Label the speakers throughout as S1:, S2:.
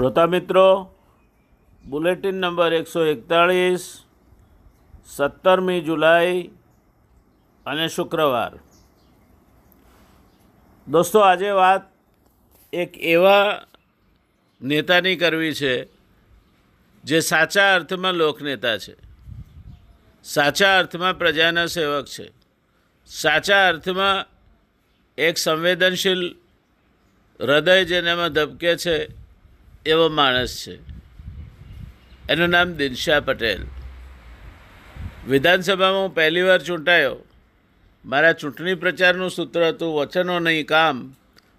S1: શ્રોતા મિત્રો, bulletin number એકસો એકતાળીસ, સત્તરમી જુલાઈ અને શુક્રવાર. દોસ્તો, આજે વાત એક એવા નેતાની કરવી છે, જે સાચા અર્થમાં લોકનેતા છે, સાચા અર્થમાં પ્રજાના સેવક છે, સાચા અર્થમાં એક સંવેદનશીલ હૃદય જેનામાં ધબકે છે એવો માણસ છે. એનું નામ દિનશા પટેલ. વિધાનસભામાં હું પહેલી વાર ચૂંટાયો. મારા ચૂંટણી પ્રચારનું સૂત્ર હતું, વચનો નહીં, કામ,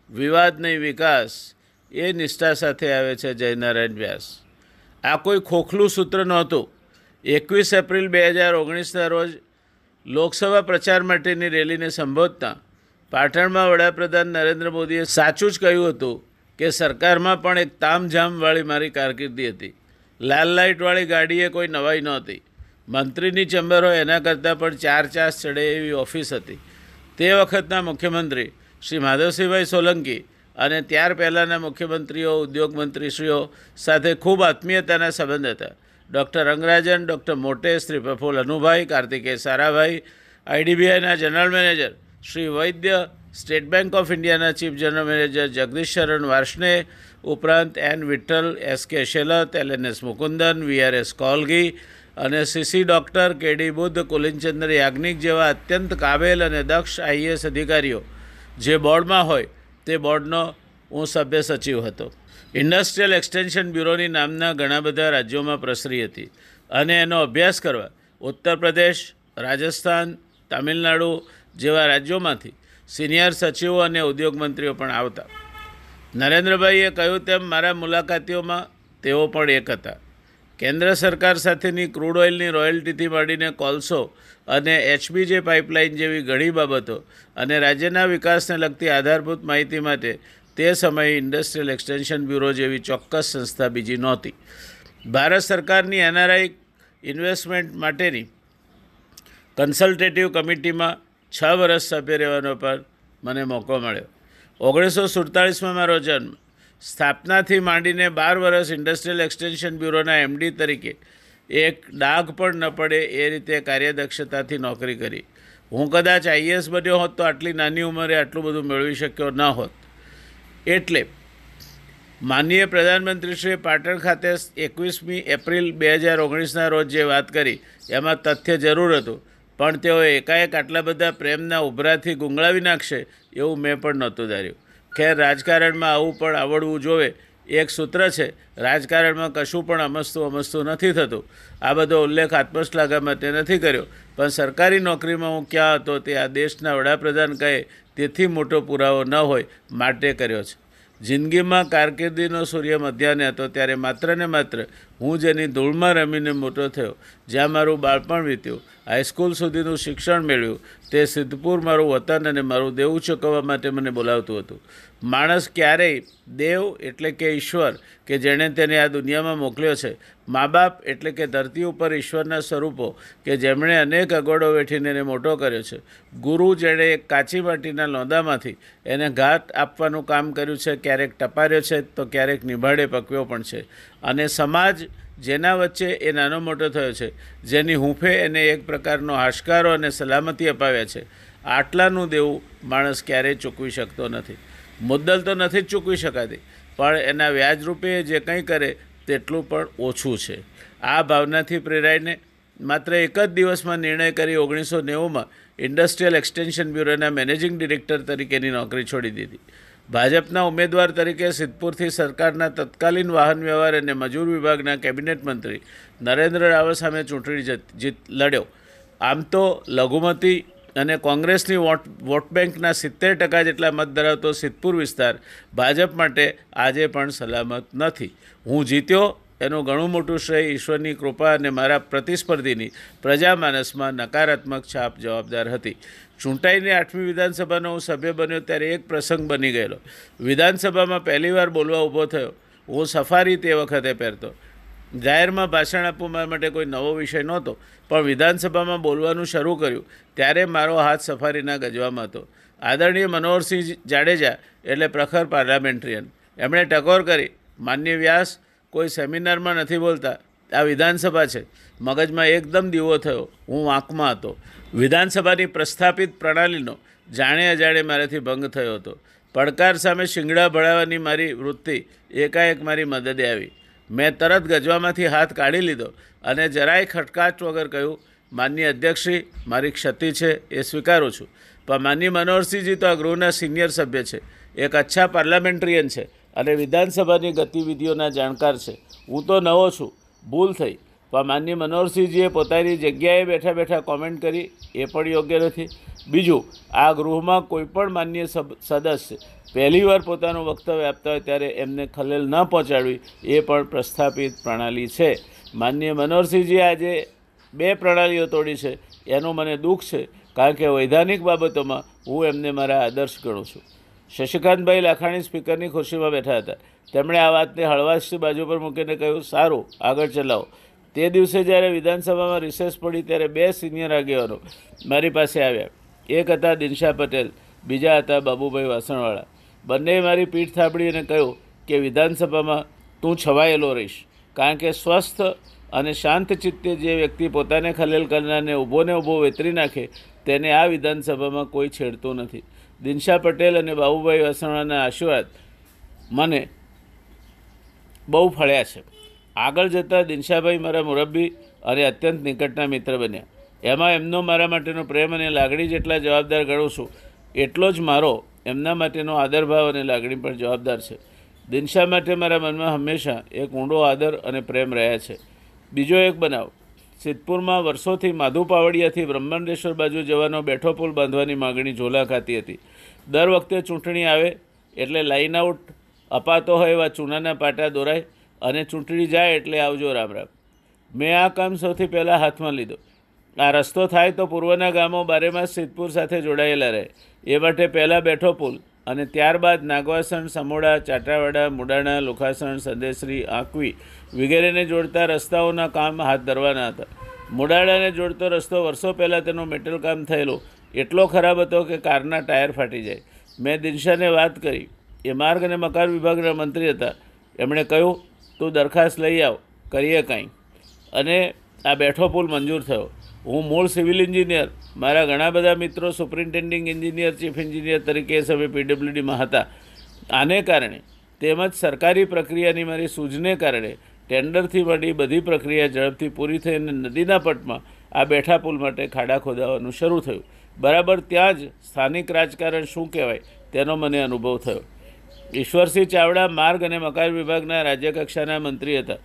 S1: વિવાદ નહીં, વિકાસ. એ નિષ્ઠા સાથે આવે છે જયનારાયણ વ્યાસ. આ કોઈ ખોખલું સૂત્ર નહોતું. એકવીસ એપ્રિલ બે હજાર ઓગણીસના રોજ લોકસભા પ્રચાર માટેની રેલીને સંબોધતા પાટણમાં વડાપ્રધાન નરેન્દ્ર મોદીએ સાચું જ કહ્યું હતું કે સરકારમાં પણ એક તામઝામવાળી મારી કારકિર્દી હતી. લાલ લાઇટવાળી ગાડીએ કોઈ નવાઈ નહોતી. મંત્રીની ચેમ્બર હોય એના કરતાં પણ ચાર ચાસ ચડે એવી ઓફિસ હતી. તે વખતના મુખ્યમંત્રી શ્રી માધવસિંહભાઈ સોલંકી અને ત્યાર પહેલાંના મુખ્યમંત્રીઓ, ઉદ્યોગ મંત્રીશ્રીઓ સાથે ખૂબ આત્મીયતાના સંબંધ હતા. ડૉક્ટર રંગરાજન, ડૉક્ટર મોટે Shri Praful Anubhai, Kartikeya Sarabhai, આઈડીબીઆઈના general manager Shri Vaidya State Bank of ઇન્ડિયાના chief general manager Jagdish Sharan Varshney, ઉપરાંત N Vitthal, S K Shelat, L N S Mukundan VRS Kolgi અને CC doctor KD Buddh, Kulinchandra Yagnik જેવા અત્યંત કાબેલ અને દક્ષ IAS અધિકારીઓ જે બોર્ડમાં હોય તે બોર્ડનો હું સભ્ય સચિવ હતો. ઇન્ડસ્ટ્રીયલ એક્સટેન્શન બ્યુરોની નામના ઘણા બધા રાજ્યોમાં પ્રસરી હતી અને એનો અભ્યાસ કરવા ઉત્તર પ્રદેશ, રાજસ્થાન, તામિલનાડુ જેવા રાજ્યોમાંથી સિનિયર સચિવો અને ઉદ્યોગ મંત્રીઓ પણ આવતા. નરેન્દ્રભાઈએ કહ્યું તેમ, મારા મુલાકાતીઓમાં તેઓ પણ એક હતા. કેન્દ્ર સરકાર સાથેની ક્રૂડ ઓઇલની રોયલ્ટીથી માંડીને કોલસો અને એચબીજે પાઇપલાઇન જેવી ઘણી બાબતો અને રાજ્યના વિકાસને લગતી આધારભૂત માહિતી માટે તે સમયે ઇન્ડસ્ટ્રીયલ એક્સટેન્શન બ્યુરો જેવી ચોક્કસ સંસ્થા બીજી નહોતી. ભારત સરકારની એનઆરઆઈ ઇન્વેસ્ટમેન્ટ માટેની કન્સલ્ટેટિવ કમિટીમાં છ વર્ષ સભ્ય રહેવાનો પર મને મોકો મળ્યો. ઓગણીસો સુડતાળીસમાં મારો જન્મ. સ્થાપનાથી માંડીને બાર વર્ષ ઇન્ડસ્ટ્રીયલ એક્સટેન્શન બ્યુરોના એમડી તરીકે એક ડાઘ પણ ન પડે એ રીતે કાર્યદક્ષતાથી નોકરી કરી. હું કદાચ આઈએસ બન્યો હોત તો આટલી નાની ઉંમરે આટલું બધું મેળવી શક્યો ન હોત. એટલે માનનીય પ્રધાનમંત્રીશ્રીએ પાટણ ખાતે એકવીસમી એપ્રિલ બે હજાર ઓગણીસના રોજ જે વાત કરી, એમાં તથ્ય જરૂર હતું. પણ તેઓ એકાએક આટલા બધા પ્રેમના ઉભરાથી ગુંગળાવી નાખશે એવું મેં પણ નહોતું ધાર્યું. ખેર રાજકારણમાં આવું પણ આવડવું જોવે એક સૂત્ર છે. રાજકારણમાં કશું પણ અમસ્તું અમસ્તું નથી થતું. આ બધો ઉલ્લેખ આત્મશ્લાઘા માટે નથી કર્યો. પણ સરકારી નોકરીમાં હું ક્યાં હતો તે આ દેશના વડાપ્રધાન કહે, તેથી મોટો પુરાવો ન હોય, માટે કર્યો છે. જિંદગીમાં કારકિર્દીનો સૂર્ય મધ્યાને હતો, ત્યારે માત્ર ને માત્ર હું જેની ધૂળમાં રમીને મોટો થયો, જ્યાં મારું બાળપણ વીત્યું. હાઈસ્કૂલ સુધીનું શિક્ષણ મેળવ્યું. તે સિદ્ધપુર મારું વતન અને મારું દેવું ચૂકવવા માટે મને બોલાવતું હતું. માણસ ક્યારેય દેવ એટલે કે ઈશ્વર, કે જેણે તેને આ દુનિયામાં મોકલ્યો છે મા બાપ એટલે કે ધરતી ઉપર ઈશ્વરના સ્વરૂપો, કે જેમણે અનેક અગોડો વેઠીને એને મોટો કર્યો છે. ગુરુ જેણે એક કાચી માટીના લોંદામાંથી એને ઘાટ આપવાનું કામ કર્યું છે, ક્યારેક ટપાર્યો છે, તો ક્યારેક નિભાડે પકવ્યો પણ છે. અને સમાજ જેના વચ્ચે એ નાનો મોટો થયો છે, જેની હૂંફે એને એક પ્રકારનો હાશકારો અને સલામતી અપાવ્યા છે. આટલાનું દેવું માણસ ક્યારેય ચૂકવી શકતો નથી. મુદ્દલ તો નથી જ ચૂકવી શકાતી, પણ એના વ્યાજરૂપે જે કંઈ કરે તેટલું પણ ઓછું છે. આ ભાવનાથી પ્રેરાઈને માત્ર એક જ દિવસમાં નિર્ણય કરી ઓગણીસો નેવુંમાં ઇન્ડસ્ટ્રીયલ એક્સટેન્શન બ્યુરોના મેનેજિંગ ડિરેક્ટર તરીકેની નોકરી છોડી દીધી. ભાજપના ઉમેદવાર તરીકે સિદ્ધપુરથી સરકારના તત્કાલીન વાહન વ્યવહાર અને મજૂર વિભાગના કેબિનેટ મંત્રી નરેન્દ્ર રાવ સામે ચૂંટણી જીત લડ્યો. આમ તો લઘુમતી અને કોંગ્રેસની વોટ વોટ બેંકના સિત્તેર ટકા જેટલા મત ધરાવતો સિદ્ધપુર વિસ્તાર ભાજપ માટે આજે પણ સલામત નથી. હું જીત્યો, એનું ઘણું મોટું શ્રેય ઈશ્વરની કૃપા અને મારા પ્રતિસ્પર્ધીની પ્રજામાનસમાં નકારાત્મક છાપ જવાબદાર હતી. ચૂંટાઈને આઠમી વિધાનસભાનો હું સભ્ય બન્યો ત્યારે એક પ્રસંગ બની ગયેલો. વિધાનસભામાં પહેલીવાર બોલવા ઊભો થયો. હું સફારી તે વખતે પહેરતો. જાહેરમાં ભાષણ આપવું મારા માટે કોઈ નવો વિષય નહોતો, પણ વિધાનસભામાં બોલવાનું શરૂ કર્યું, ત્યારે મારો હાથ સફારીના ગજવામાં હતો. આદરણીય મનોહરસિંહ જાડેજા એટલે પ્રખર પાર્લામેન્ટ્રિયન. એમણે ટકોર કરી, માન્ય વ્યાસ, કોઈ સેમિનારમાં નથી બોલતા, આ વિધાનસભા છે. મગજમાં એકદમ દીવો થયો, હું વાંકમાં હતો. વિધાનસભાની પ્રસ્થાપિત પ્રણાલીનો જાણે અજાણે મારાથી ભંગ થયો હતો. પડકાર સામે શિંગડા ભળાવવાની મારી વૃત્તિ એકાએક મારી મદદે આવી. મેં તરત ગજવામાંથી હાથ કાઢી લીધો અને જરાય ખટકાટ વગર કહ્યું માન્ય અધ્યક્ષશ્રી મારી ક્ષતિ છે, એ સ્વીકારું છું. પણ માન્ય મનોહરસિંહજી તો આ ગૃહના સિનિયર સભ્ય છે. એક અચ્છા પાર્લામેન્ટરિયન છે અને વિધાનસભાની ગતિવિધિઓના જાણકાર છે. હું તો નવો છું. ભૂલ થઈ. પણ માન્ય મનોહરસિંહજીએ પોતાની જગ્યાએ બેઠા બેઠા કોમેન્ટ કરી. એ પણ યોગ્ય નથી. બીજું, આ ગૃહમાં કોઈપણ માન્ય સદસ્ય પહેલીવાર પોતાનું વક્તવ્ય આપતા હોય ત્યારે એમને ખલેલ ન પહોંચાડવી એ પણ પ્રસ્થાપિત પ્રણાલી છે. માન્ય મનોહરસિંહજીએ આજે બે પ્રણાલીઓ તોડી છે. એનું મને દુઃખ છે, કારણ કે વૈધાનિક બાબતોમાં હું એમને મારા આદર્શ ગણું છું. શશિકાંતભાઈ લાખાણી સ્પીકરની ખુરશીમાં બેઠા હતા. તેમણે આ વાતને હળવાશથી બાજુ પર મૂકીને કહ્યું, સારું, આગળ ચલાવો. તે દિવસે જ્યારે વિધાનસભામાં રિસેસ પડી ત્યારે બે સિનિયર આગેવાનો મારી પાસે આવ્યા. એક હતા દિનશા પટેલ, બીજા હતા બાબુભાઈ વાસણવાળા. બંનેએ મારી પીઠ થાબડી અને કહ્યું કે વિધાનસભામાં તું છવાયેલો રહીશ, કારણ કે સ્વસ્થ અને શાંત ચિત્તે જે વ્યક્તિ પોતાને ખલેલ કરનારને ઊભો ને ઊભો વેતરી નાખે, તેને આ વિધાનસભામાં કોઈ છેડતું નથી. દિનશા પટેલ અને બાબુભાઈ વાસણવાના આશીર્વાદ મને બહુ ફળ્યા છે. આગળ જતાં દિનશાભાઈ મારા મુરબ્બી અને અત્યંત નિકટના મિત્ર બન્યા. એમાં એમનો મારા માટેનો પ્રેમ અને લાગણી જેટલા જવાબદાર ગણું છું, એટલો જ મારો એમના માટેનો આદરભાવ અને લાગણી પણ જવાબદાર છે. દિનશા માટે મારા મનમાં હંમેશા એક ઊંડો આદર અને પ્રેમ રહ્યા છે. બીજો એક બનાવ, સિદ્ધપુરમાં વર્ષોથી માધુ પાવડિયાથી બ્રહ્માંડેશ્વર બાજુ જવાનો બેઠો પુલ બાંધવાની માગણી ઝોલા ખાતી હતી. દર વખતે ચૂંટણી આવે એટલે લાઇન આઉટ, અપાતો હોય એવા ચૂનાના પાટા દોરાય અને ચૂંટણી જાય એટલે આવજો રામ રામ. મેં આ કામ સૌથી પહેલાં હાથમાં લીધો. આ રસ્તો થાય તો પૂર્વના ગામો બારેમાસ સિદ્ધપુર સાથે જોડાયેલા રહે. એ માટે પહેલાં બેઠો પુલ અને ત્યારબાદ નાગવાસણ, સમોડા, ચાટાવાડા, મુડાણા, લુખાસણ, સંદેશરી, આંકવી વગેરેને જોડતા રસ્તાઓના કામ હાથ ધરવાના હતા. મુડાણાને જોડતો રસ્તો વર્ષો પહેલાં તેનું મેટલ કામ થયેલું. એટલો ખરાબ હતો કે કારના ટાયર ફાટી જાય. મેં દિનશાને વાત કરી. એ માર્ગ અને મકાન વિભાગના મંત્રી હતા. એમણે કહ્યું તું દરખાસ્ત લઈ આવ, કરીએ કાંઈ. અને આ બેઠો પુલ મંજૂર થયો. હું મૂળ સિવિલ એન્જિનિયર. મારા ઘણા બધા મિત્રો સુપ્રિન્ટેન્ડિંગ એન્જિનિયર, ચીફ એન્જિનિયર તરીકે સમયે પીડબ્લ્યુડીમાં હતા. આને કારણે તેમજ સરકારી પ્રક્રિયાની મારી સૂઝને કારણે ટેન્ડરથી મળી બધી પ્રક્રિયા ઝડપથી પૂરી થઈ અને નદીના પટમાં આ બેઠા પુલ માટે ખાડા ખોદાવાનું શરૂ થયું. બરાબર ત્યાં જ સ્થાનિક રાજકારણ શું કહેવાય તેનો મને અનુભવ થયો. ઈશ્વરસિંહ ચાવડા માર્ગ અને મકાન વિભાગના રાજ્યકક્ષાના મંત્રી હતા.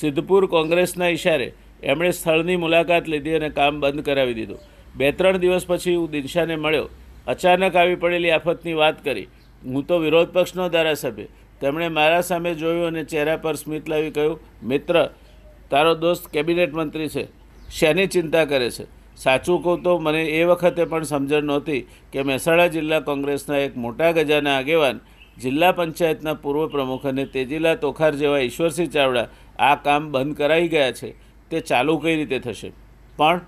S1: સિદ્ધપુર કોંગ્રેસના ઇશારે એમણે સ્થળની મુલાકાત લીધી અને કામ બંધ કરાવી દીધું. બે ત્રણ દિવસ પછી હું દિનશાને મળ્યો. અચાનક આવી પડેલી આફતની વાત કરી. હું તો વિરોધ પક્ષનો ધારાસભ્ય. તેમણે મારા સામે જોયું અને ચહેરા પર સ્મિત લાવી કહ્યું, મિત્ર, તારો દોસ્ત કેબિનેટ મંત્રી છે. શેની ચિંતા કરે છે? સાચું કહું તો મને એ વખતે પણ સમજણ નહોતી કે મહેસાણા જિલ્લા કોંગ્રેસના એક મોટા ગજાના આગેવાન જિલ્લા પંચાયતના પૂર્વ પ્રમુખ અને તેજીલા તોખાર જેવા ઈશ્વરસિંહ ચાવડા આ કામ બંધ કરાઈ ગયા છે. તે ચાલુ કઈ રીતે થશે? પણ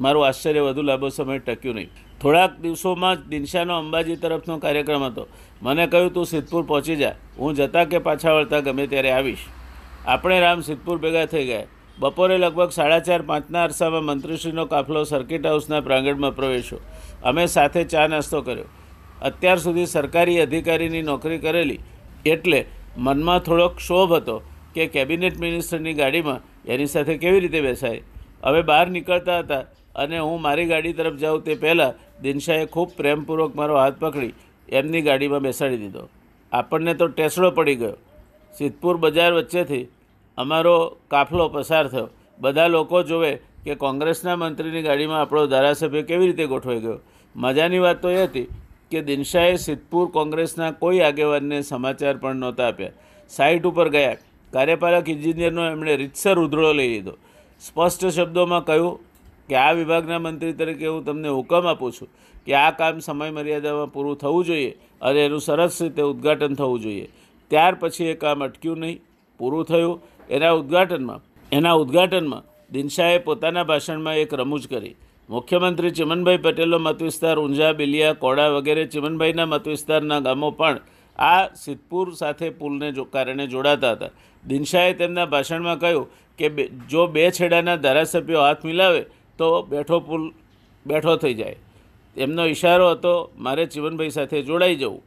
S1: મારું આશ્ચર્ય વધુ લાંબો સમય ટક્યું નહીં. થોડાક દિવસોમાં જ દિનશાનો અંબાજી તરફનો કાર્યક્રમ હતો. મને કહ્યું, તું સિદ્ધપુર પહોંચી જા. હું જતા કે પાછા વળતા ગમે ત્યારે આવીશ. આપણે રામ સિદ્ધપુર ભેગા થઈ ગયા. બપોરે લગભગ સાડા ચાર પાંચના અરસામાં મંત્રીશ્રીનો કાફલો સર્કિટ હાઉસના પ્રાંગણમાં પ્રવેશ્યો. અમે સાથે ચા નાસ્તો કર્યો. અત્યાર સુધી સરકારી અધિકારીની નોકરી કરેલી. એટલે મનમાં થોડોક ક્ષોભ હતો કે કેબિનેટ મિનિસ્ટરની ગાડીમાં એની સાથે કેવી રીતે બેસાય. હવે બહાર નીકળતા હતા અને હું મારી ગાડી તરફ જાઉં તે પહેલાં દિનશાએ ખૂબ પ્રેમપૂર્વક મારો હાથ પકડી એમની ગાડીમાં બેસાડી દીધો. આપણને તો ટેસડો પડી ગયો. સિદ્ધપુર બજાર વચ્ચેથી અમારો કાફલો પસાર થયો. બધા લોકો જોવે કે કોંગ્રેસના મંત્રીની ગાડીમાં આપણો ધારાસભ્ય કેવી રીતે ગોઠવાઈ ગયો. મજાની વાત તો એ હતી કે દિનશાએ સિદ્ધપુર કોંગ્રેસના કોઈ આગેવાનને સમાચાર પણ નહોતા આપ્યા. સાઇટ ઉપર ગયા. કાર્યપાલક ઇન્જિનિયરનો એમણે રીતસર ઉધળો લઈ લીધો. સ્પષ્ટ શબ્દોમાં કહ્યું કે આ વિભાગના મંત્રી તરીકે હું તમને હુકમ આપું છું કે આ કામ સમય મર્યાદામાં પૂરું થવું જોઈએ અને એનું સરસ રીતે ઉદ્ઘાટન થવું જોઈએ. ત્યાર પછી એ કામ અટક્યું નહીં, પૂરું થયું. એના ઉદ્ઘાટનમાં એના ઉદ્ઘાટનમાં દિનશાએ પોતાના ભાષણમાં એક રમૂજ કરી. મુખ્યમંત્રી ચિમનભાઈ પટેલનો મતવિસ્તાર ઊંઝા, બિલિયા, કોડા વગેરે ચિમનભાઈના મતવિસ્તારના ગામો પણ આ સિદ્ધપુર સાથે પુલને જો, કારણે જોડાતા હતા. દિનશાએ તેમના ભાષણમાં કહ્યું કે જો બે છેડાના ધારાસભ્યો હાથ મિલાવે તો બેઠો પુલ બેઠો થઈ જાય. એમનો ઇશારો હતો, મારે ચિમનભાઈ સાથે જોડાઈ જવું.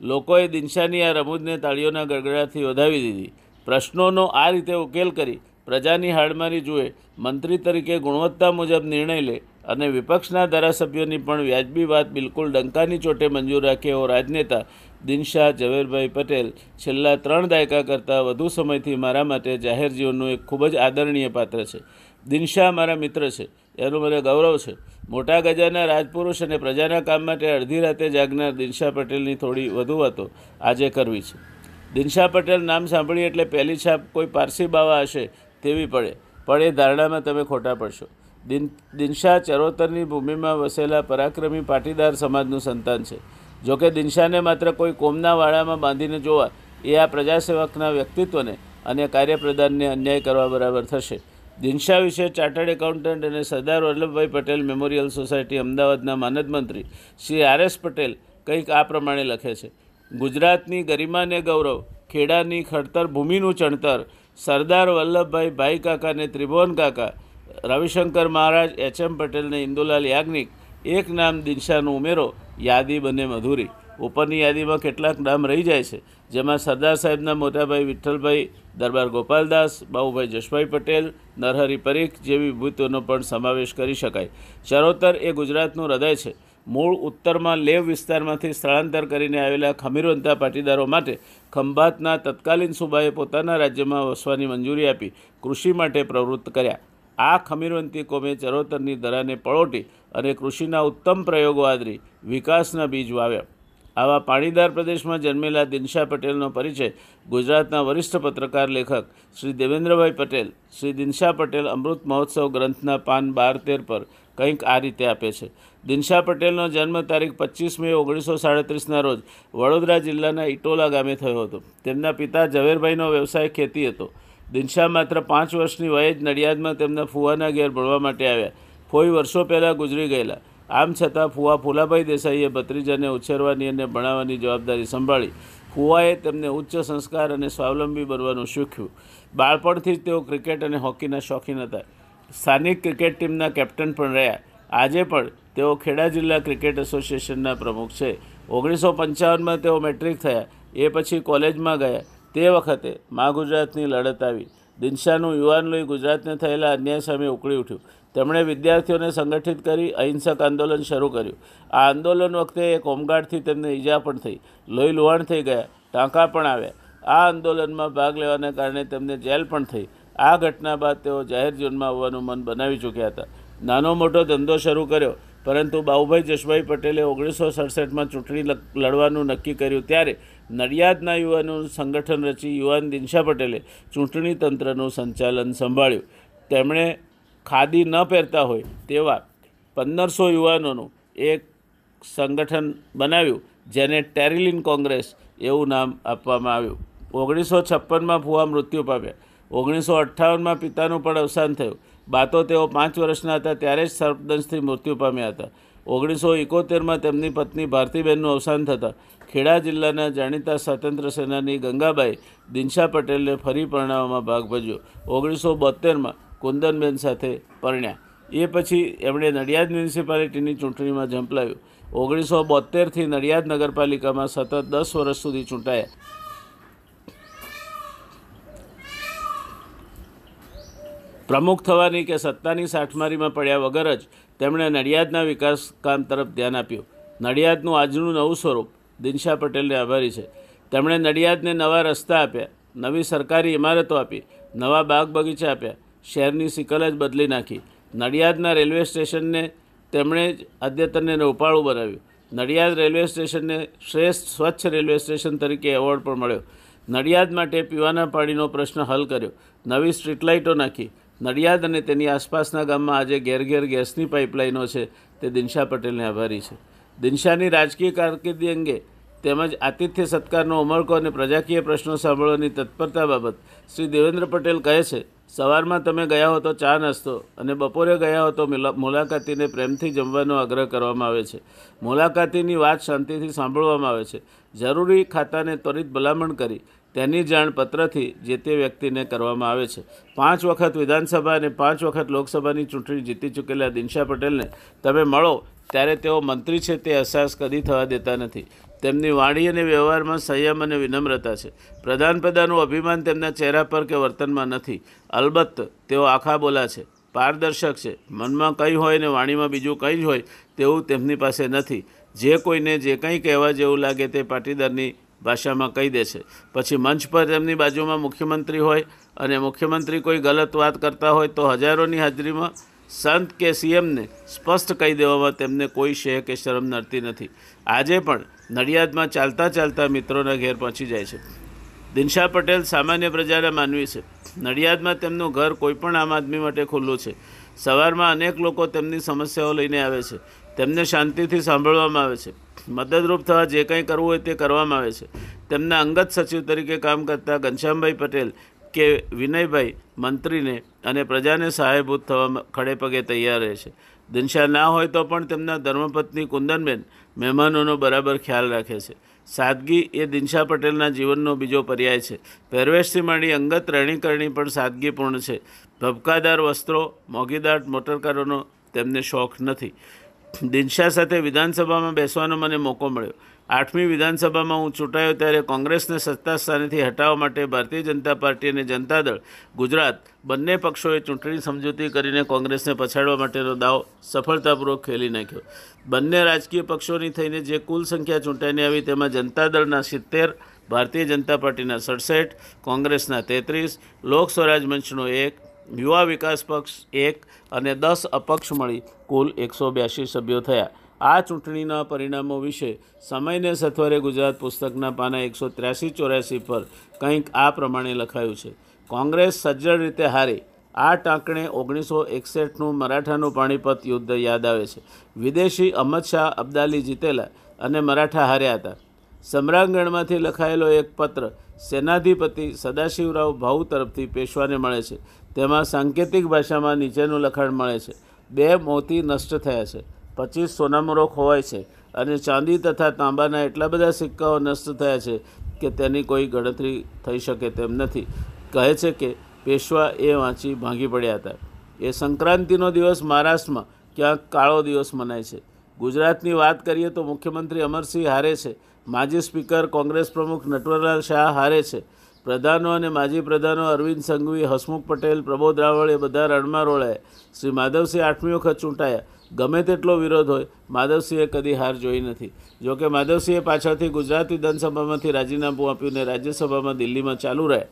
S1: લોકોએ દિનશાની આ રમૂજને તાળીઓના ગરગડાથી વધાવી દીધી. પ્રશ્નોનો આ રીતે ઉકેલ કરી પ્રજાની હાડમારી જુએ, મંત્રી તરીકે ગુણવત્તા મુજબ નિર્ણય લે અને વિપક્ષના ધારાસભ્યોની પણ વ્યાજબી વાત બિલકુલ ડંકાની ચોટે મંજૂર રાખે એવો રાજનેતા દિનશાહ ઝવેરભાઈ પટેલ છેલ્લા ત્રણ દાયકા કરતાં વધુ સમયથી મારા માટે જાહેર જીવનનું એક ખૂબ જ આદરણીય પાત્ર છે. દિનશાહ મારા મિત્ર છે. એનું મને ગૌરવ છે. મોટા ગજાના રાજપુરુષ અને પ્રજાના કામ માટે અડધી રાતે જાગનાર દિનશાહ પટેલની થોડી વધુ વાતો આજે કરવી છે. દિનશાહ પટેલ નામ સાંભળીએ એટલે પહેલી છાપ કોઈ પારસી બાવા હશે તેવી પડે, પણ એ ધારણામાં તમે ખોટા પડશો. દિન, દિનશા ચરોતરની ભૂમિમાં વસેલા પરાક્રમી પાટીદાર સમાજનું સંતાન છે. જોકે દિનશાને માત્ર કોઈ કોમના વાડામાં બાંધીને જોવા, એ આ પ્રજાસેવકના વ્યક્તિત્વને અને કાર્યપ્રદાનને અન્યાય કરવા બરાબર થશે. દિનશા વિશે ચાર્ટર્ડ એકાઉન્ટન્ટ અને સરદાર વલ્લભભાઈ પટેલ મેમોરિયલ સોસાયટી અમદાવાદના માનદ મંત્રી શ્રી આર એસ પટેલ કંઈક આ પ્રમાણે લખે છે. ગુજરાતની ગરિમાને ગૌરવ, ખેડાની ખડતર ભૂમિનું ચણતર, સરદાર વલ્લભભાઈ ભાઈ કાકા અને ત્રિભુવન કાકા રવિશંકર મહારાજ, એચ એમ પટેલને ઇન્દુલાલ યાજ્ઞિક એક નામ દિનશાનો ઉમેરો, યાદી બને મધુરી. ઉપરની યાદીમાં કેટલાક નામ રહી જાય છે, જેમાં સરદાર સાહેબના મોટાભાઈ વિઠ્ઠલભાઈ, દરબાર ગોપાલદાસ, બાબુભાઈ જશભાઈ પટેલ, નરહરિ પરીખ જેવી વિભૂતિઓનો પણ સમાવેશ કરી શકાય. ચરોતર એ ગુજરાતનું હૃદય છે. મૂળ ઉત્તરમાં લેવ વિસ્તારમાંથી સ્થળાંતર કરીને આવેલા ખમીરવંતા પાટીદારો માટે ખંભાતના તત્કાલીન સુબાએ પોતાના રાજ્યમાં વસવાની મંજૂરી આપી, કૃષિ માટે પ્રવૃત્ત કર્યા. આ ખમીરવંતી કોમે ચરોતરની દરાને પળોટી અને કૃષિના ઉત્તમ પ્રયોગો આદરી વિકાસના બીજ વાવ્યા. આવા પાણીદાર પ્રદેશમાં જન્મેલા દિનશા પટેલનો પરિચય ગુજરાતના વરિષ્ઠ પત્રકાર લેખક શ્રી દેવેન્દ્રભાઈ પટેલ, શ્રી દિનશા પટેલ અમૃત મહોત્સવ ગ્રંથના પાન બાર તેર પર કંઈક આ રીતે આપે છે. દિનશા પટેલનો જન્મ તારીખ પચીસ મે ઓગણીસો સાડત્રીસના રોજ વડોદરા જિલ્લાના ઇટોલા ગામે થયો હતો. તેમના પિતા ઝવેરભાઈનો વ્યવસાય ખેતી હતો. દિનશા માત્ર પાંચ વર્ષની વયે જ નડિયાદમાં તેમના ફુવાના ઘેર ભણવા માટે આવ્યા. ફોઈ વર્ષો પહેલાં ગુજરી ગયેલા. આમ છતાં ફુવા ફુલાભાઈ દેસાઈએ ભત્રીજાને ઉછેરવાની અને ભણાવવાની જવાબદારી સંભાળી. ફુવાએ તેમને ઉચ્ચ સંસ્કાર અને સ્વાવલંબી બનવાનું શીખ્યું. બાળપણથી જ તેઓ ક્રિકેટ અને હોકીના શોખીન હતા. સ્થાનિક ક્રિકેટ ટીમના કેપ્ટન પણ રહ્યા. આજે પણ તેઓ ખેડા જિલ્લા ક્રિકેટ એસોસિએશનના પ્રમુખ છે. ઓગણીસો પંચાવનમાં તેઓ મેટ્રિક થયા. એ પછી કોલેજમાં ગયા. તે વખતે મા ગુજરાતની લડત આવી. દિનશાનું યુવાન લોહી ગુજરાતને થયેલા અન્યાય સામે ઉકળી ઉઠ્યું. તેમણે વિદ્યાર્થીઓને સંગઠિત કરી અહિંસક આંદોલન શરૂ કર્યું. આ આંદોલન વખતે એક હોમગાર્ડથી તેમને ઈજા પણ થઈ. લોહી લુહાણ થઈ ગયા. ટાંકા પણ આવ્યા. આ આંદોલનમાં ભાગ લેવાને કારણે તેમને જેલ પણ થઈ. આ ઘટના બાદ તેઓ જાહેર જીવનમાં આવવાનું મન બનાવી ચૂક્યા હતા. નાનો મોટો ધંધો શરૂ કર્યો, પરંતુ બાઉભાઈ જશભાઈ પટેલે ઓગણીસો સડસઠમાં ચૂંટણી લડવાનું નક્કી કર્યું ત્યારે નડિયાદના યુવાનોનું સંગઠન રચી યુવાન દિનશા પટેલે ચૂંટણી તંત્રનું સંચાલન સંભાળ્યું. તેમણે ખાદી ન પહેરતા હોય તેવા પંદરસો યુવાનોનું એક સંગઠન બનાવ્યું, જેને ટેરિલિન કોંગ્રેસ એવું નામ આપવામાં આવ્યું. ઓગણીસો છપ્પનમાં ફુવા મૃત્યુ પામ્યા. ઓગણીસો અઠ્ઠાવનમાં પિતાનું પણ અવસાન થયું. બાતો તેઓ પાંચ વર્ષના હતા, ત્યારે જ સર્પદંશથી મૃત્યુ પામ્યા હતા. ઓગણીસો એકોતેરમાં તેમની પત્ની ભારતીબેનનું અવસાન થતાં ખેડા જિલ્લાના જાણીતા સ્વાતંત્ર્ય સેનાની ગંગાબાઈ દિનશા પટેલને ફરી પરણાવવામાં ભાગ ભજ્યો ઓગણીસો બોતેરમાં કુંદનબેન સાથે પરણ્યા. એ પછી એમણે નડિયાદ મ્યુનિસિપાલિટીની ચૂંટણીમાં ઝંપલાવ્યું. ઓગણીસો બોતેરથી નડિયાદ નગરપાલિકામાં સતત દસ વર્ષ સુધી ચૂંટાયા. પ્રમુખ થવાની કે સત્તાની સાઠમારીમાં પડ્યા વગર જ તેમણે નડિયાદના વિકાસ કામ તરફ ધ્યાન આપ્યું. નડિયાદનું આજનું નવું સ્વરૂપ દિનશા પટેલને આભારી છે. તેમણે નડિયાદને નવા રસ્તા આપ્યા, નવી સરકારી ઇમારતો આપી, નવા બાગ બગીચા આપ્યા, શહેરની સિકલ જ બદલી નાખી. નડિયાદના રેલવે સ્ટેશનને તેમણે જ અદ્યતનને રોપાળું બનાવ્યું. નડિયાદ રેલવે સ્ટેશનને શ્રેષ્ઠ સ્વચ્છ રેલવે સ્ટેશન તરીકે એવોર્ડ પણ મળ્યો. નડિયાદ માટે પીવાના પાણીનો પ્રશ્ન હલ કર્યો. નવી સ્ટ્રીટ લાઇટો નાખી. નડિયાદ અને તેની આસપાસના ગામમાં આજે ઘેર ઘેર ગેસની પાઇપલાઇનો છે, તે દિનશા પટેલને આભારી છે. દિનશાની રાજકીય કારકિર્દી અંગે તેમજ આતિથ્ય સત્કારનો ઉમળકો અને પ્રજાકીય પ્રશ્નો સાંભળવાની તત્પરતા બાબત શ્રી દેવેન્દ્ર પટેલ કહે છે, સવારમાં તમે ગયા હો તો ચા નાસ્તો અને બપોરે ગયા હો તો મુલાકાતીને પ્રેમથી જમવાનો આગ્રહ કરવામાં આવે છે. મુલાકાતીની વાત શાંતિથી સાંભળવામાં આવે છે. જરૂરી ખાતાને ત્વરિત ભલામણ કરી તેની જાણ પત્રથી જે તે વ્યક્તિને કરવામાં આવે છે. પાંચ વખત વિધાનસભા અને પાંચ વખત લોકસભાની ચૂંટણી જીતી ચૂકેલા દિનશા પટેલને તમે મળો, ત્યારે તેઓ મંત્રી છે તે અહેસાસ કદી થવા દેતા નથી. તેમની વાણી અને વ્યવહારમાં સંયમ અને વિનમ્રતા છે. પ્રધાનપદાનું અભિમાન તેમના ચહેરા પર કે વર્તનમાં નથી. અલબત્ત, તેઓ આખા બોલા છે, પારદર્શક છે. મનમાં કંઈ હોય ને વાણીમાં બીજું કંઈ જ હોય તેવું તેમની પાસે નથી. જે કોઈને જે કંઈ કહેવા જેવું લાગે તે પાટીદારની ભાષામાં કહી દે છે. પછી મંચ પર તેમની બાજુમાં મુખ્યમંત્રી હોય અને મુખ્યમંત્રી કોઈ ગલત વાત કરતા હોય તો હજારોની હાજરીમાં સંત કે સીએમને સ્પષ્ટ કહી દેવામાં તેમને કોઈ શેહ કે શરમ નડતી નથી. આજે પણ નડિયાદમાં ચાલતા ચાલતા મિત્રોના ઘેર પહોંચી જાય છે. દિનશા પટેલ સામાન્ય પ્રજાના માનવી છે. નડિયાદમાં તેમનું ઘર કોઈપણ આમ આદમી માટે ખુલ્લું છે. સવારમાં અનેક લોકો તેમની સમસ્યાઓ લઈને આવે છે. તેમને શાંતિથી સાંભળવામાં આવે છે. મદદરૂપ થવા જે કંઈ કરવું હોય તે કરવામાં આવે છે. તેમના અંગત સચિવ તરીકે કામ કરતા ઘનશ્યામભાઈ પટેલ કે વિનયભાઈ મંત્રીને અને પ્રજાને સહાયભૂત થવા ખડે પગે તૈયાર રહે છે. દિનશા ના હોય તો પણ તેમના ધર્મપત્ની કુંદનબેન મહેમાનોનો બરાબર ખ્યાલ રાખે છે. સાદગી એ દિનશા પટેલના જીવનનો બીજો પર્યાય છે. પહેરવેશથી માંડી અંગત રહેણીકરણી પણ સાદગીપૂર્ણ છે. ભબકાદાર વસ્ત્રો મોગીદાર મોટરકારોનો તેમને શોખ નથી. દિનશા સાથે વિધાનસભામાં બેસવાનો મને મોકો મળ્યો. આઠમી વિધાનસભામાં હું ચૂંટાયો ત્યારે કોંગ્રેસને સત્તા સ્થાનેથી હટાવવા માટે ભારતીય જનતા પાર્ટી અને જનતા દળ, ગુજરાત બંને પક્ષોએ ચૂંટણી સમજૂતી કરીને કોંગ્રેસને પછાડવા માટેનો દાવ સફળતાપૂર્વક ખેલી નાખ્યો. બંને રાજકીય પક્ષોની થઈને જે કુલ સંખ્યા ચૂંટાઈને આવી તેમાં જનતા દળના સિત્તેર, ભારતીય જનતા પાર્ટીના સડસઠ, કોંગ્રેસના તેત્રીસ, લોક સ્વરાજ મંચનો એક યુવા વિકાસ પક્ષ એક અને દસ અપક્ષ મળી કુલ એકસો બ્યાસી સભ્યો થયા. આ ચૂંટણીના પરિણામો વિશે સમયને સથવારે ગુજરાત પુસ્તકના પાના એકસો ત્ર્યાસી ચોર્યાસી પર કંઈક આ પ્રમાણે લખાયું છે. કોંગ્રેસ સજ્જડ રીતે હારી. આ ટાંકણે ઓગણીસો એકસઠનું મરાઠાનું પાણીપત યુદ્ધ યાદ આવે છે. વિદેશી અહમદ શાહ અબ્દાલી જીતેલા અને મરાઠા હાર્યા હતા. સમ્રાંગણમાંથી લખાયેલો એક પત્ર સેનાધિપતિ સદાશિવરાવ ભાઉ તરફથી પેશવાને મળે છે. તેમાં સાંકેતિક ભાષામાં નીચેનું લખાણ મળે છે. બે મોતી નષ્ટ થયા છે. પચીસ સોનામુરો ખોવાય છે અને ચાંદી તથા તાંબાના એટલા બધા સિક્કાઓ નષ્ટ થયા છે કે તેની કોઈ ગણતરી થઈ શકે તેમ નથી. કહે છે કે પેશવા એ વાંચી ભાંગી પડ્યા હતા. એ સંક્રાંતિનો દિવસ મહારાષ્ટ્રમાં ક્યાંક કાળો દિવસ મનાય છે. ગુજરાતની વાત કરીએ તો મુખ્યમંત્રી અમરસિંહ હારે છે. માજી સ્પીકર કોંગ્રેસ પ્રમુખ નટવરલાલ શાહ હારે છે. પ્રધાનો અને માજી પ્રધાનો અરવિંદ સંઘવી, હસમુખ પટેલ, પ્રબોધ રાવળ એ બધા રણમાં રોળાય. શ્રી માધવસિંહ આઠમી વખત ચૂંટાયા. ગમે તેટલો વિરોધ હોય, માધવસિંહે કદી હાર જોઈ નથી. જોકે માધવસિંહે પાછળથી ગુજરાત વિધાનસભામાંથી રાજીનામું આપ્યું ને રાજ્યસભામાં દિલ્હીમાં ચાલુ રહ્યા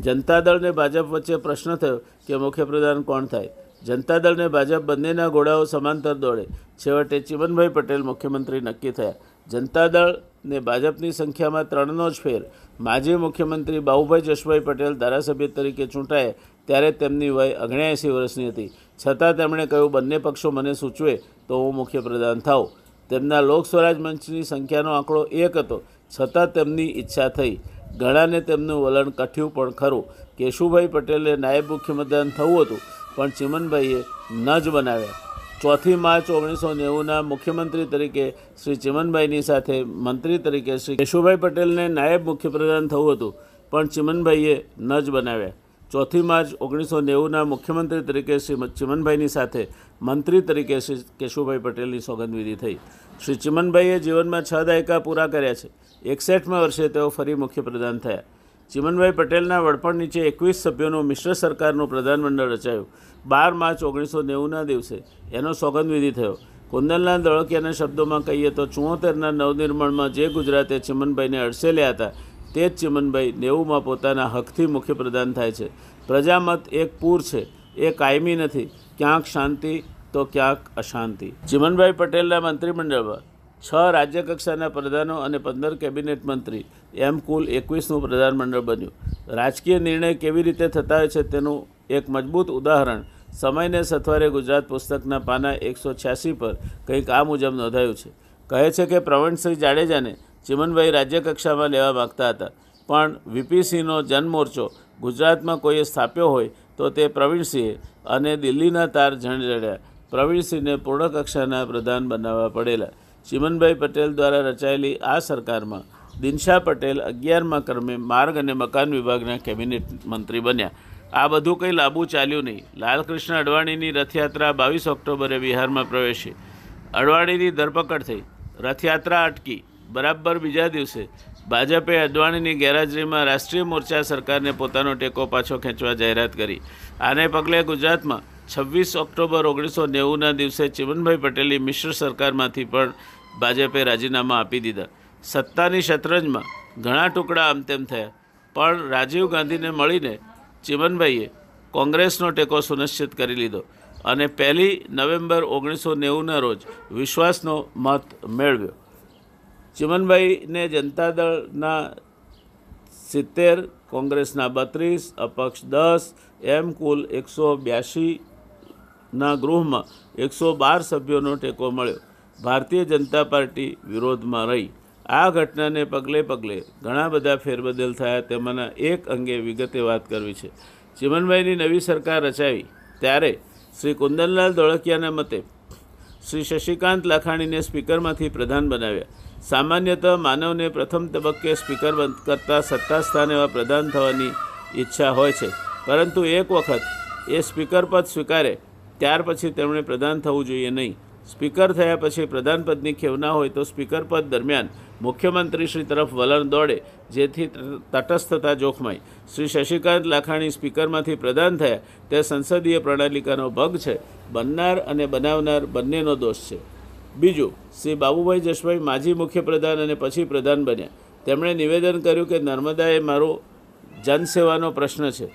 S1: જનતા દળ ને ભાજપ વચ્ચે પ્રશ્ન થયો કે મુખ્યપ્રધાન કોણ થાય? જનતા દળ ને ભાજપ બંનેના ઘોડાઓ સમાંતર દોડે. છેવટે ચિમનભાઈ પટેલ મુખ્યમંત્રી નક્કી થયા. જનતા દળ ને ભાજપની સંખ્યામાં ત્રણનો જ ફેર. માજી મુખ્યમંત્રી બાહુભાઈ જશભાઈ પટેલ ધારાસભ્ય તરીકે ચૂંટાયા ત્યારે તેમની વય અગણ્યાએંસી વર્ષની હતી. છતાં તેમણે કહ્યું, બંને પક્ષો મને સૂચવે તો હું મુખ્યપ્રધાન થાઉં. તેમના લોક સ્વરાજ મંચની સંખ્યાનો આંકડો એક હતો. છતાં તેમની ઈચ્છા થઈ. ઘણાને તેમનું વલણ કઠ્યું પણ ખરું. કેશુભાઈ પટેલે નાયબ મુખ્યમંત્રી થવું હતું, પણ ચિમનભાઈએ ન જ બનાવ્યા. ચોથી માર્ચ ઓગણીસો નેવુંના મુખ્યમંત્રી તરીકે શ્રી ચિમનભાઈની સાથે મંત્રી તરીકે શ્રી કેશુભાઈ પટેલને નાયબ મુખ્યપ્રધાન થવું હતું, પણ ચિમનભાઈએ ન જ બનાવ્યા. ચોથી માર્ચ ઓગણીસો નેવુંના મુખ્યમંત્રી તરીકે શ્રી ચિમનભાઈની સાથે મંત્રી તરીકે શ્રી કેશુભાઈ પટેલની સોગંદવિધિ થઈ. શ્રી ચિમનભાઈએ જીવનમાં છ દાયકા પૂરા કર્યા છે. એકસઠમાં વર્ષે તેઓ ફરી મુખ્યપ્રધાન થયા. ચિમનભાઈ પટેલના વડપણ નીચે એકવીસ સભ્યોનું મિશ્ર સરકારનું પ્રધાનમંડળ રચાયું. બાર માર્ચ ઓગણીસો નેવુંના દિવસે એનો સોગંદવિધિ થયો. કુંદનલાલ દળોકિયાના શબ્દોમાં કહીએ તો ચુંવોતેરના નવનિર્માણમાં જે ગુજરાતે ચિમનભાઈને અડસેલ્યા હતા, તે જ ચિમનભાઈ નેવુંમાં પોતાના હકથી મુખ્યપ્રધાન થાય છે. પ્રજામત એક પૂર છે, એ કાયમી નથી. ક્યાંક શાંતિ તો ક્યાંક અશાંતિ. ચિમનભાઈ પટેલના મંત્રીમંડળમાં છ રાજ્યકક્ષાના પ્રધાનો અને પંદર કેબિનેટ મંત્રી. એમ કુલ એકવીસનું પ્રધાનમંડળ બન્યું. રાજકીય નિર્ણય કેવી રીતે થતા હોય છે તેનું એક મજબૂત ઉદાહરણ સમયને સથવારે ગુજરાત પુસ્તકના પાના એકસો છ્યાસી પર કંઈક આ મુજબ નોંધાયું છે. કહે છે કે પ્રવીણસિંહ જાડેજાને ચિમનભાઈ રાજ્યકક્ષામાં લેવા માગતા હતા. પણ વીપીસિંહનો જનમોરચો ગુજરાતમાં કોઈએ સ્થાપ્યો હોય તો તે પ્રવીણસિંહે અને દિલ્હીના તાર ઝંઝડ્યા. પ્રવીણસિંહને પૂર્ણ કક્ષાના પ્રધાન બનાવવા પડેલા. ચિમનભાઈ પટેલ દ્વારા રચાયેલી આ સરકારમાં દિનશા પટેલ અગિયારમા ક્રમે માર્ગ અને મકાન વિભાગના કેબિનેટ મંત્રી બન્યા. આ બધું કંઈ લાંબુ ચાલ્યું નહીં. લાલકૃષ્ણ અડવાણીની રથયાત્રા બાવીસ ઓક્ટોબરે બિહારમાં પ્રવેશી. અડવાણીની ધરપકડ થઈ. રથયાત્રા અટકી. બરાબર બીજા દિવસે ભાજપે અડવાણીની ગેરહાજરીમાં રાષ્ટ્રીય મોરચા સરકારને પોતાનો ટેકો પાછો ખેંચવા જાહેરાત કરી. આને પગલે ગુજરાતમાં છવ્વીસ ઓક્ટોબર ઓગણીસો નેવુંના દિવસે ચિમનભાઈ પટેલની મિશ્ર સરકારમાંથી પણ ભાજપે રાજીનામા આપી દીધા. સત્તાની શતરંજમાં ઘણા ટુકડા આમ તેમ થયા. પણ રાજીવ ગાંધીને મળીને ચિમનભાઈએ કોંગ્રેસનો ટેકો સુનિશ્ચિત કરી લીધો અને પહેલી નવેમ્બર ઓગણીસો નેવુંના રોજ વિશ્વાસનો મત મેળવ્યો. ચિમનભાઈને જનતા દળના સિત્તેર, કોંગ્રેસના બત્રીસ, અપક્ષ દસ, એમ કુલ એકસો બ્યાસીના ગૃહમાં એકસો બાર સભ્યોનો ટેકો મળ્યો. ભારતીય જનતા પાર્ટી વિરોધમાં રહી. આ ઘટનાને પગલે પગલે ઘણા બધા ફેરબદલ થયા તેમાંના એક અંગે વિગતે વાત કરવી છે. ચિમનભાઈની નવી સરકાર રચાવી ત્યારે શ્રી કુંદનલાલ ધોળકિયાના મતે શ્રી શશિકાંત લાખાણીને સ્પીકરમાંથી પ્રધાન બનાવ્યા. સામાન્યતઃ માનવને પ્રથમ તબક્કે સ્પીકર કરતાં સત્તા સ્થાને એવા પ્રધાન થવાની ઈચ્છા હોય છે. પરંતુ એક વખત એ સ્પીકર પદ સ્વીકારે ત્યાર પછી તેમણે પ્રધાન થવું જોઈએ નહીં. સ્પીકર થયા પછી પ્રધાન પદની ખેવ હોય તો સ્પીકર પદ દરમિયાન મુખ્યમંત્રીશ્રી તરફ વલણ દોડે, જેથી તટસ્થતા જોખમાય. શ્રી શશિકાંત લાખાણી સ્પીકરમાંથી પ્રધાન થયા, તે સંસદીય પ્રણાલિકાનો ભંગ છે. બનનાર અને બનાવનાર બંનેનો દોષ છે. બીજું, શ્રી બાબુભાઈ જશભાઈ માજી મુખ્યપ્રધાન અને પછી પ્રધાન બન્યા. તેમણે નિવેદન કર્યું કે નર્મદા એ મારો જનસેવાનો પ્રશ્ન છે.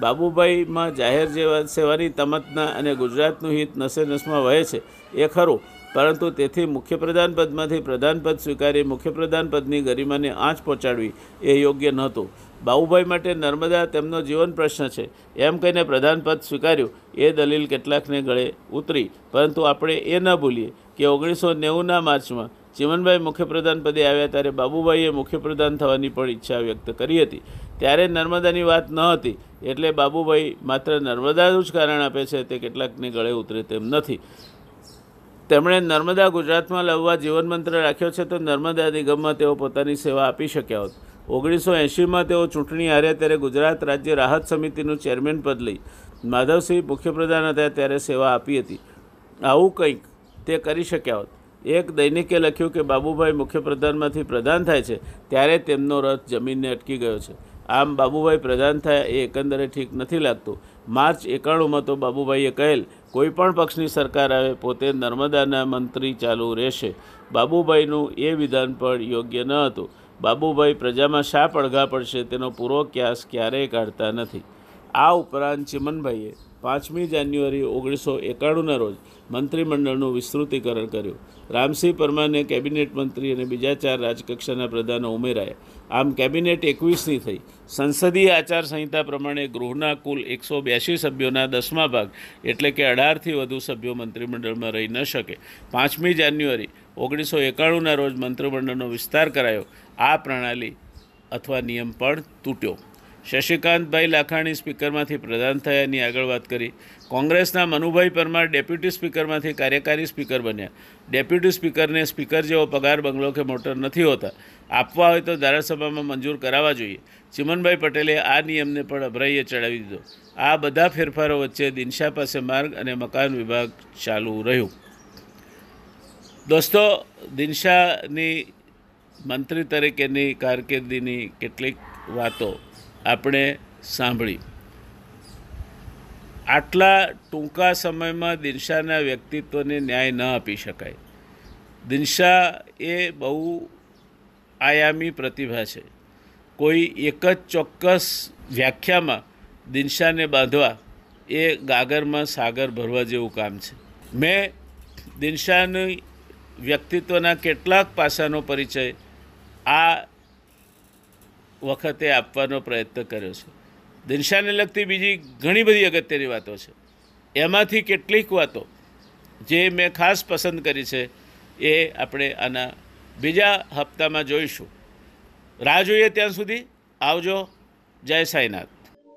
S1: બાબુભાઈમાં જાહેર જેવા સેવાની તમતના અને ગુજરાતનું હિત નસે નસમાં વહે છે, એ ખરું. પરંતુ તેથી મુખ્યપ્રધાન પદમાંથી પ્રધાન પદ સ્વીકારી મુખ્યપ્રધાન પદની ગરિમાને આંચ પહોંચાડવી એ યોગ્ય નહોતું. બાબુભાઈ માટે નર્મદા તેમનો જીવન પ્રશ્ન છે. એમ કહીને પ્રધાનપદ સ્વીકાર્યું, એ દલીલ કેટલાકને ગળે ઉતરી. પરંતુ આપણે એ ન ભૂલીએ કે ઓગણીસો નેવુંના માર્ચમાં ચિમનભાઈ મુખ્યપ્રધાન પદે આવ્યા ત્યારે બાબુભાઈએ મુખ્યપ્રધાન થવાની પણ ઈચ્છા વ્યક્ત કરી હતી. ત્યારે નર્મદાની વાત ન હતી, એટલે બાબુભાઈ માત્ર નર્મદાનું જ કારણ આપે છે તે કેટલાકને ગળે ઉતરે તેમ નથી. તેમણે નર્મદા ગુજરાતમાં લાવવા જીવનમંત્ર રાખ્યો છે તો નર્મદા નિગમમાં તેઓ પોતાની સેવા આપી શક્યા હોત. ઓગણીસો એંશીમાં તેઓ ચૂંટણી હાર્યા ત્યારે ગુજરાત રાજ્ય રાહત સમિતિનું ચેરમેન પદ લઈ માધવસિંહ મુખ્યપ્રધાન હતા ત્યારે સેવા આપી હતી. આવું કંઈક તે કરી શક્યા હોત. એક દૈનિકે લખ્યું કે બાબુભાઈ મુખ્યપ્રધાનમાંથી પ્રધાન થાય છે, ત્યારે તેમનો રથ જમીનને અટકી ગયો છે. આમ બાબુભાઈ પ્રધાન થયા એ એકંદરે ઠીક નથી લાગતું. માર્ચ એકાણુંમાં તો બાબુભાઈએ કહેલ કોઈપણ પક્ષની સરકાર આવે, પોતે નર્મદાના મંત્રી ચાલુ રહેશે. બાબુભાઈનું એ વિધાન પણ યોગ્ય ન હતું. બાબુભાઈ પ્રજામાં શા પડઘા પડશે, તેનો પૂરો ક્યાસ ક્યારેય કાઢતા નથી. આ ઉપરાંત ચિમનભાઈએ પાંચમી જાન્યુઆરી ઓગણીસો એકાણુંના રોજ મંત્રીમંડળનું વિસ્તૃતીકરણ કર્યું. રામસિંહ પરમારને કેબિનેટ મંત્રી અને બીજા ચાર રાજકક્ષાના પ્રધાનો ઉમેરાયા. આમ કેબિનેટ એકવીસની થઈ. સંસદીય આચારસંહિતા પ્રમાણે ગૃહના કુલ એકસો બ્યાસી સભ્યોના દસમા ભાગ, એટલે કે અઢારથી વધુ સભ્યો મંત્રીમંડળમાં રહી ન શકે. પાંચમી જાન્યુઆરી ઓગણીસો એકાણુંના રોજ મંત્રીમંડળનો વિસ્તાર કરાયો. આ પ્રણાલી અથવા નિયમ પણ તૂટ્યો. શશિકાંતભાઈ લાખાણી સ્પીકરમાંથી પ્રધાન થયાની આગળ વાત કરી. કોંગ્રેસના મનુભાઈ પરમાર ડેપ્યુટી સ્પીકરમાંથી કાર્યકારી સ્પીકર બન્યા. ડેપ્યુટી સ્પીકરને સ્પીકર જેવો પગાર બંગલો કે મોટર નથી હોતા. આપવા હોય તો ધારાસભામાં મંજૂર કરાવવા જોઈએ. ચિમનભાઈ પટેલે આ નિયમને પણ અભરાઈએ ચડાવી દીધો. આ બધા ફેરફારો વચ્ચે દિનશા પાસે માર્ગ અને મકાન વિભાગ ચાલુ રહ્યું. દોસ્તો, દિનશાની મંત્રી તરીકેની કારકિર્દીની કેટલીક વાતો આપણે સાંભળી. આટલા ટૂંકા સમયમાં દિનશાના વ્યક્તિત્વને ન્યાય ન આપી શકાય. દિનશા એ બહુ આયામી પ્રતિભા છે. કોઈ એક જ ચોક્કસ વ્યાખ્યામાં દિનશાને બાંધવા એ ગાગરમાં સાગર ભરવા જેવું કામ છે. મેં દિનશાની વ્યક્તિત્વના કેટલાક પાસાનો પરિચય આ વખતે આપવાનો પ્રયત્ન કર્યો છે દિનશાને લગતી બીજી ઘણી બધી અગત્યની વાતો છે એમાંથી કેટલીક વાતો જે મેં ખાસ પસંદ કરી છે એ આપણે આના બીજા હપ્તામાં જોઈશું રાહ જોઈએ ત્યાં સુધી આવજો જય સાંઈનાથ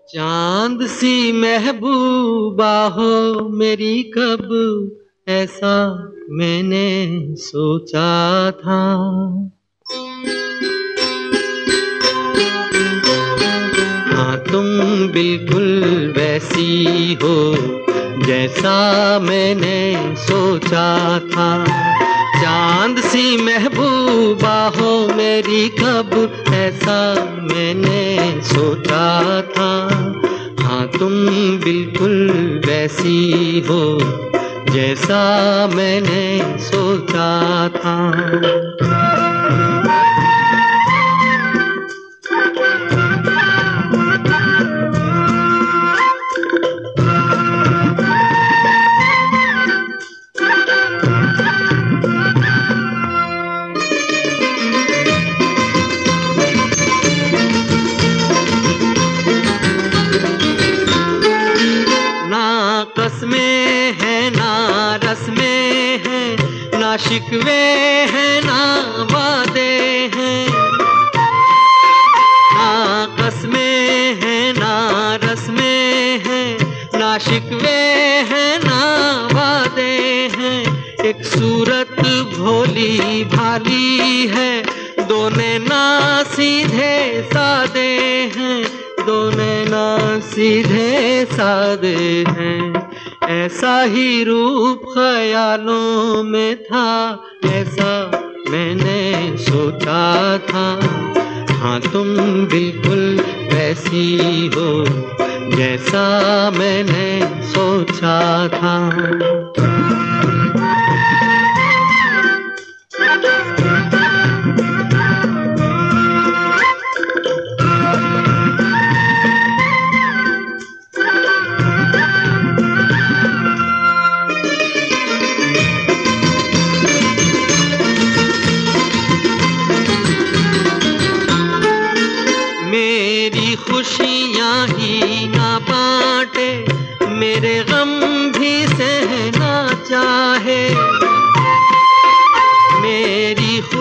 S2: चांद सी महबूबा हो मेरी कब ऐसा मैंने सोचा था बिल्कुल वैसी हो, जैसा मैंने सोचा था। चाँद सी महबूबा हो, मेरी कब ऐसा मैंने सोचा था। हाँ तुम बिल्कुल वैसी हो, जैसा मैंने सोचा था। शिकवे है, ना वादे हैं। ना कसमें है, ना रस्में है। ना शिकवे है, ना वादे हैं। एक सूरत भोली भाली है। दोने ना सीधे सादे हैं। दोने ना सीधे सादे हैं। ऐसा ही रूप ख्यालों में था, ऐसा मैंने सोचा था। हाँ तुम बिल्कुल वैसी हो जैसा मैंने सोचा था।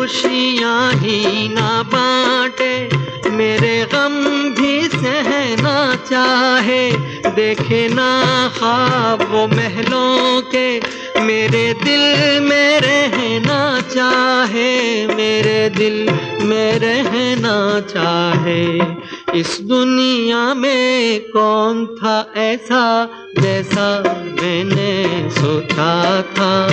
S2: खुशियाँ ही ना बांटे। मेरे गम भी सहना चाहे। देखे ना ख्वाब वो महलों के। मेरे दिल में रहना चाहे। मेरे दिल में रहना चाहे। इस दुनिया में कौन था ऐसा जैसा मैंने सोचा था।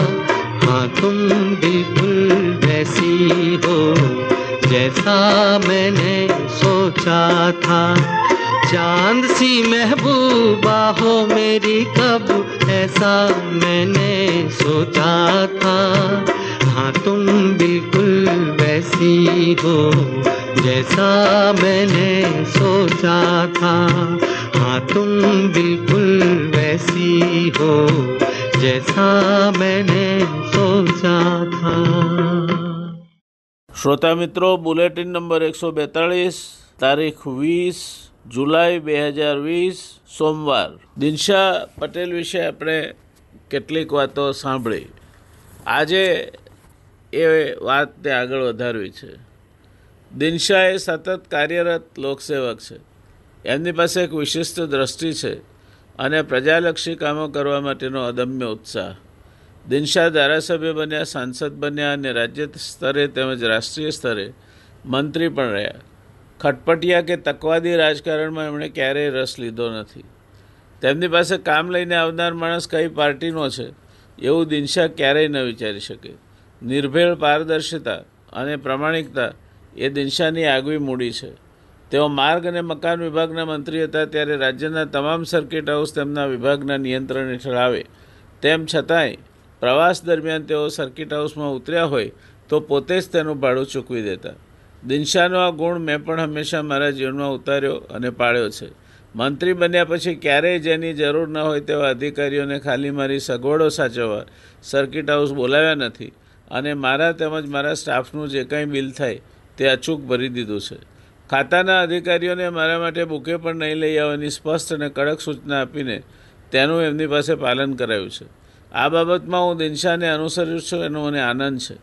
S2: हाँ तुम बिल्कुल वैसी हो जैसा मैंने सोचा था। चाँद सी महबूबा हो मेरी, कब ऐसा मैंने सोचा था। हाँ तुम बिल्कुल वैसी हो जैसा मैंने सोचा था। हाँ तुम बिल्कुल वैसी हो जैसा मैंने सोचा था
S1: શ્રોતા મિત્રો બુલેટિન નંબર એકસો બેતાળીસ તારીખ વીસ જુલાઈ બે હજાર વીસ સોમવાર દિનશા પટેલ વિશે આપણે કેટલીક વાતો સાંભળી આજે એ વાતને આગળ વધારવી છે દિનશા એ સતત કાર્યરત લોકસેવક છે એમની પાસે એક વિશિષ્ટ દ્રષ્ટિ છે અને પ્રજાલક્ષી કામો કરવા માટેનો અદમ્ય ઉત્સાહ. દિનશા ધારાસભ્ય બન્યા, સાંસદ બન્યા અને રાજ્ય સ્તરે તેમજ રાષ્ટ્રીય સ્તરે મંત્રી પણ રહ્યા. ખટપટિયા કે તકવાદી રાજકારણમાં એમણે ક્યારેય રસ લીધો નથી. તેમની પાસે કામ લઈને આવનાર માણસ કઈ પાર્ટીનો છે, એવું દિનશા ક્યારેય ન વિચારી શકે. નિર્ભેળ પારદર્શિતા અને પ્રમાણિકતા એ દિનશાની આગવી મૂડી છે. તેઓ માર્ગ અને મકાન વિભાગના મંત્રી હતા ત્યારે રાજ્યના તમામ સર્કિટ હાઉસ તેમના વિભાગના નિયંત્રણ હેઠળ આવે. તેમ છતાંય, પ્રવાસ દરમિયાન તેઓ સર્કિટ હાઉસમાં ઉતર્યા હોય તો પોતે જ તેનું ભાડું ચૂકવી દેતા. દિનશાનો આ ગુણ મેં પણ હંમેશા મારા જીવનમાં ઉતાર્યો અને પાળ્યો છે. મંત્રી બન્યા પછી ક્યારેય જેની જરૂર ન હોય તેવા અધિકારીઓને ખાલી મારી સગવડો સાચવવા સર્કિટ હાઉસ બોલાવ્યા નથી અને મારા તેમજ મારા સ્ટાફનું જે કંઈ બિલ થાય તે અચૂક ભરી દીધું છે. ખાતાના અધિકારીઓને મારા માટે બુકે પણ નહીં લઈ આવવાની સ્પષ્ટ અને કડક સૂચના આપીને તેનું એમની પાસે પાલન કરાયું છે. આ બાબતમાં હું દિનશાને અનુસરું છું, એનો મને આનંદ છે.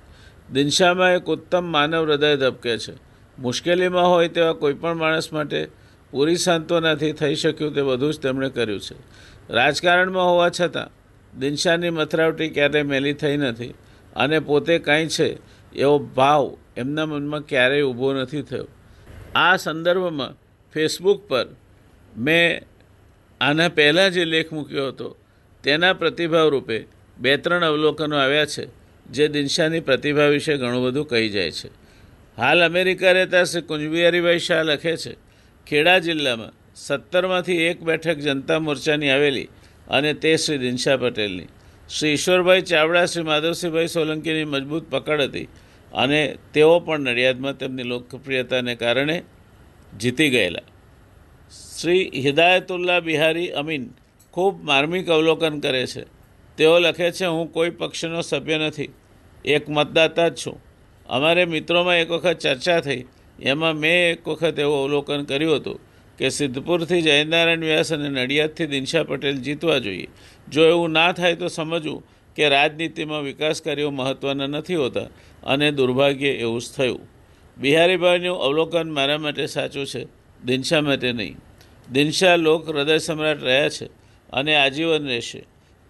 S1: દિનશામાં એક ઉત્તમ માનવ હૃદય ધબકે છે. મુશ્કેલીમાં હોય તેવા કોઈપણ માણસ માટે પૂરી સાંત્વનાથી થઈ શક્યું તે બધું જ તેમણે કર્યું છે. રાજકારણમાં હોવા છતાં, દિનશાની મથરાવટી ક્યારેય મેલી થઈ નથી અને પોતે કાંઈ છે એવો ભાવ એમના મનમાં ક્યારેય ઊભો નથી થયો. આ સંદર્ભમાં ફેસબુક પર મેં આના પહેલાં જે લેખ મૂક્યો હતો, તેના પ્રતિભાવ રૂપે બે ત્રણ અવલોકનો આવ્યા છે, જે દિનશાની પ્રતિભા વિશે ઘણું બધું કહી જાય છે. હાલ અમેરિકા રહેતા શ્રી કુંજબિહારીભાઈ શાહ લખે છે, ખેડા જિલ્લામાં સત્તરમાંથી એક બેઠક જનતા મોરચાની આવેલી અને તે શ્રી દિનશા પટેલની. શ્રી ઈશ્વરભાઈ ચાવડા, શ્રી માધવસિંહભાઈ સોલંકીની મજબૂત પકડ હતી અને તેઓ પણ નડિયાદમાં તેમની લોકપ્રિયતાને કારણે જીતી ગયેલા. શ્રી હિદાયતુલ્લા બિહારી અમીન ખૂબ માર્મિક અવલોકન કરે છે. તેઓ લખે છે, હું કોઈ પક્ષનો સભ્ય નથી, એક મતદાતા જ છું. અમારે મિત્રોમાં એક વખત ચર્ચા થઈ, એમાં મેં એક વખત એવું અવલોકન કર્યું હતું કે સિદ્ધપુરથી જયનારાયણ વ્યાસ અને નડિયાદથી દિનશા પટેલ જીતવા જોઈએ. જો એવું ના થાય તો સમજવું કે રાજનીતિમાં વિકાસ કાર્યો મહત્ત્વના નથી હોતા અને દુર્ભાગ્ય એવું જ થયું. બિહારીભાઈનું અવલોકન મારા માટે સાચું છે, દિનશા માટે નહીં. દિનશા લોક હૃદય સમ્રાટ રહ્યા છે અને આજીવન રહેશે.